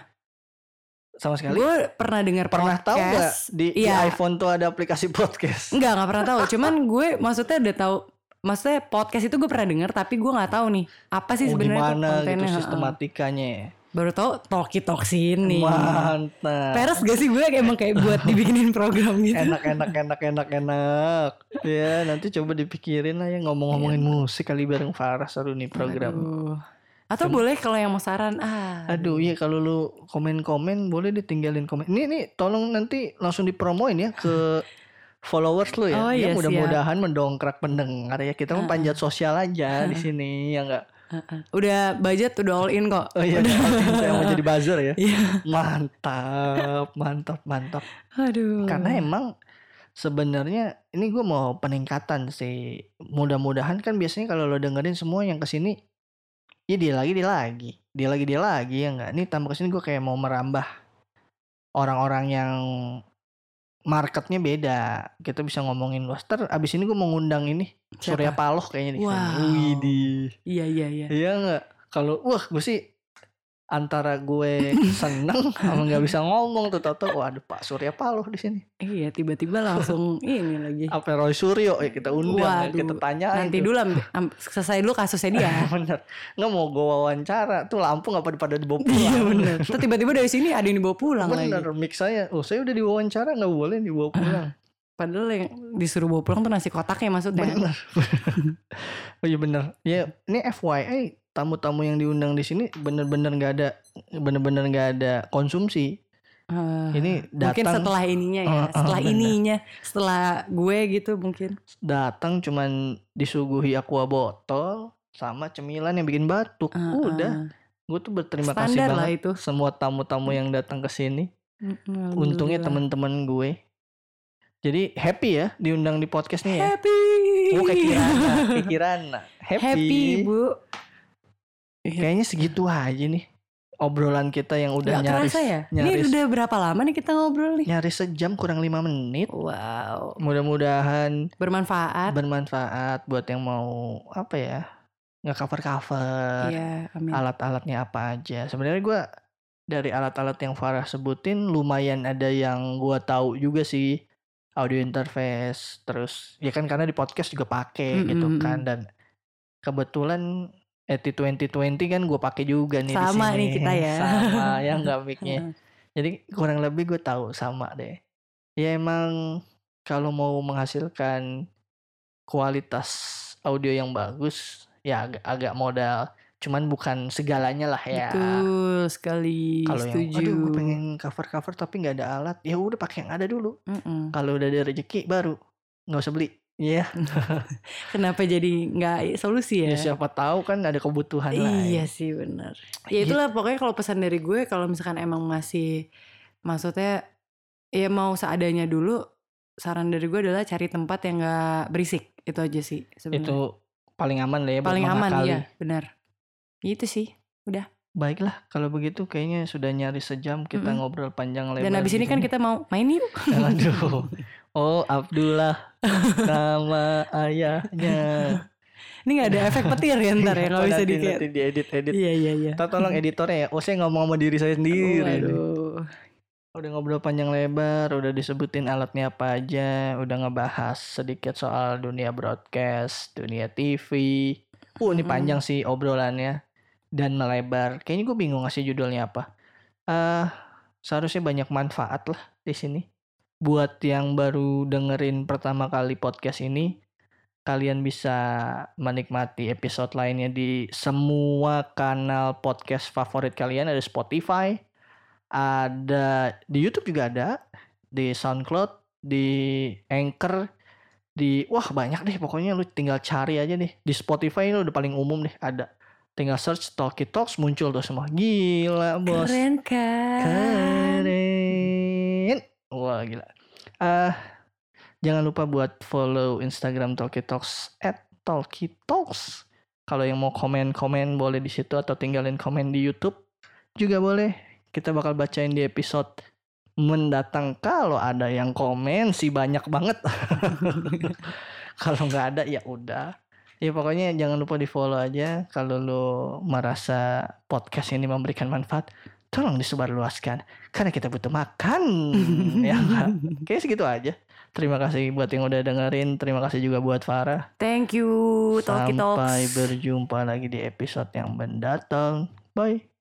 Sama sekali Gue pernah dengar Pernah tahu nggak podcast. di, di Iya. iPhone tuh ada aplikasi podcast Enggak, nggak pernah tahu. Cuman gue maksudnya udah tahu maksudnya podcast itu gue pernah dengar tapi gue nggak tahu nih apa sih Oh, sebenarnya gimana kontennya. gitu sistematikanya ya? Baru tahu Talkie Talk sini. Mantap Peres gak sih gue emang kayak buat dibikinin program gitu. enak enak enak enak enak ya nanti coba dipikirin lah ya ngomong-ngomongin musik kali bareng Farah seru nih program Aduh. Atau boleh kalau yang mau saran? Ah. aduh iya kalau lu komen-komen boleh ditinggalin komen. Ini nih tolong nanti langsung dipromoin ya ke followers lu ya. Oh, ya iya, mudah-mudahan mendongkrak pendengar ya. Kita mah Ah. panjat sosial aja di sini ya enggak Udah budget udah all in kok. oh iya saya mau jadi buzzer ya. Iya. mantap mantap mantap. Aduh. karena emang sebenarnya ini gue mau peningkatan sih. Mudah-mudahan kan biasanya kalau lo dengerin semua yang ke sini ya dia lagi dia lagi dia lagi dia lagi ya nggak ini tambah ke sini gue kayak mau merambah orang-orang yang marketnya beda. Kita bisa ngomongin luas. Ter abis ini gue mau ngundang ini Surya Siapa? Paloh kayaknya di sini. Wow. Widih. Iya iya iya. Iya nggak? Kalau wah gue sih antara gue seneng sama nggak bisa ngomong tuh toto waduh Pak Surya Paloh di sini Iya tiba-tiba langsung ini lagi. apa Roy Suryo ya kita undang ya, Waduh, kita tanya Nanti dulu am- selesai dulu kasusnya dia. bener nggak mau gue wawancara tuh lampu nggak pada pada dibawa Iya pulang bener. Terus tiba-tiba dari sini ada yang dibawa pulang bener lagi. mix saya oh saya udah diwawancara nggak boleh dibawa pulang Padahal yang disuruh bawa pulang tuh nasi kotaknya maksudnya. bener oh iya bener ya ini FYI tamu-tamu yang diundang di sini bener-bener nggak ada bener-bener nggak ada konsumsi Eh, ini mungkin datang setelah ininya ya, Uh, uh, setelah bener. ininya, setelah gue gitu mungkin. datang cuman disuguhi aqua botol sama cemilan yang bikin batuk. Uh, Udah, gue tuh berterima kasih Standar lah banget itu. semua tamu-tamu yang datang ke sini. Untungnya teman-teman gue. Jadi happy ya diundang di podcast nih ya. happy. Oh kayak Kirana, kayak Kirana. Happy. Happy, Bu. Kayaknya segitu aja nih obrolan kita yang udah Gak nyaris kerasa ya? nyaris Ini udah berapa lama nih kita ngobrol nih? nyaris sejam kurang lima menit. Wow. Mudah-mudahan Bermanfaat. bermanfaat buat yang mau apa ya nggak cover cover Iya, amin. alat-alatnya apa aja sebenarnya gua dari alat-alat yang Farah sebutin lumayan ada yang gua tahu juga sih audio interface terus ya kan karena di podcast juga pakai Mm, gitu mm, kan dan kebetulan ET 2020 kan gue pakai juga nih di Sama sini nih kita ya. sama ya nggak mic-nya Heeh. jadi kurang lebih gue tahu sama deh. Ya emang kalau mau menghasilkan kualitas audio yang bagus ya agak, agak modal. Cuman bukan segalanya lah ya. Betul sekali. Kalau yang aduh gue pengen cover cover tapi nggak ada alat, ya udah pakai yang ada dulu. Mm-mm. Kalau udah ada rezeki baru nggak usah beli. Iya, Kenapa jadi nggak solusi ya ya? siapa tahu kan ada kebutuhan lain. Iya sih benar. Ya itulah pokoknya kalau pesan dari gue kalau misalkan emang masih maksudnya ya mau seadanya dulu saran dari gue adalah cari tempat yang nggak berisik itu aja sih sebenarnya. Itu paling aman lah ya paling aman mengakali. ya benar. Itu sih. Baiklah, kalau begitu kayaknya sudah nyaris sejam kita Mm-mm. ngobrol panjang lebar. Dan habis di ini kan kita mau main yuk. Aduh. Oh, Abdullah nama ayahnya. Ini nggak ada efek petir ya ntar ya nggak bisa nanti, di nanti diedit edit. Iya iya iya. Kita tolong editornya ya. Oh, saya ngomong sama diri saya sendiri. nih. Waduh. Udah ngobrol panjang lebar, udah disebutin alatnya apa aja, udah ngebahas sedikit soal dunia broadcast, dunia TV. Uh, ini panjang sih obrolannya dan melebar. Kayaknya gue bingung ngasih judulnya apa. Eh, seharusnya banyak manfaat lah di sini. Buat yang baru dengerin pertama kali podcast ini, kalian bisa menikmati episode lainnya di semua kanal podcast favorit kalian. Ada Spotify, ada di YouTube juga ada, di SoundCloud, di Anchor, di wah banyak deh pokoknya. Lu tinggal cari aja deh. Di Spotify ini udah paling umum deh ada. Tinggal search Talkie Talks muncul tuh semua. Gila bos. Keren kan? keren wah gila. Ah jangan lupa buat follow Instagram Talkie Talks at Talkie Talks. Kalau yang mau komen-komen boleh di situ atau tinggalin komen di YouTube. Juga boleh. Kita bakal bacain di episode mendatang. Kalau ada yang komen sih banyak banget. Kalau nggak ada ya udah. Ya pokoknya jangan lupa di follow aja kalau lo merasa podcast ini memberikan manfaat tolong disebarluaskan karena kita butuh makan ya nggak? Kayaknya segitu aja terima kasih buat yang udah dengerin terima kasih juga buat Farah Thank you Talkie Talks. sampai berjumpa lagi di episode yang mendatang bye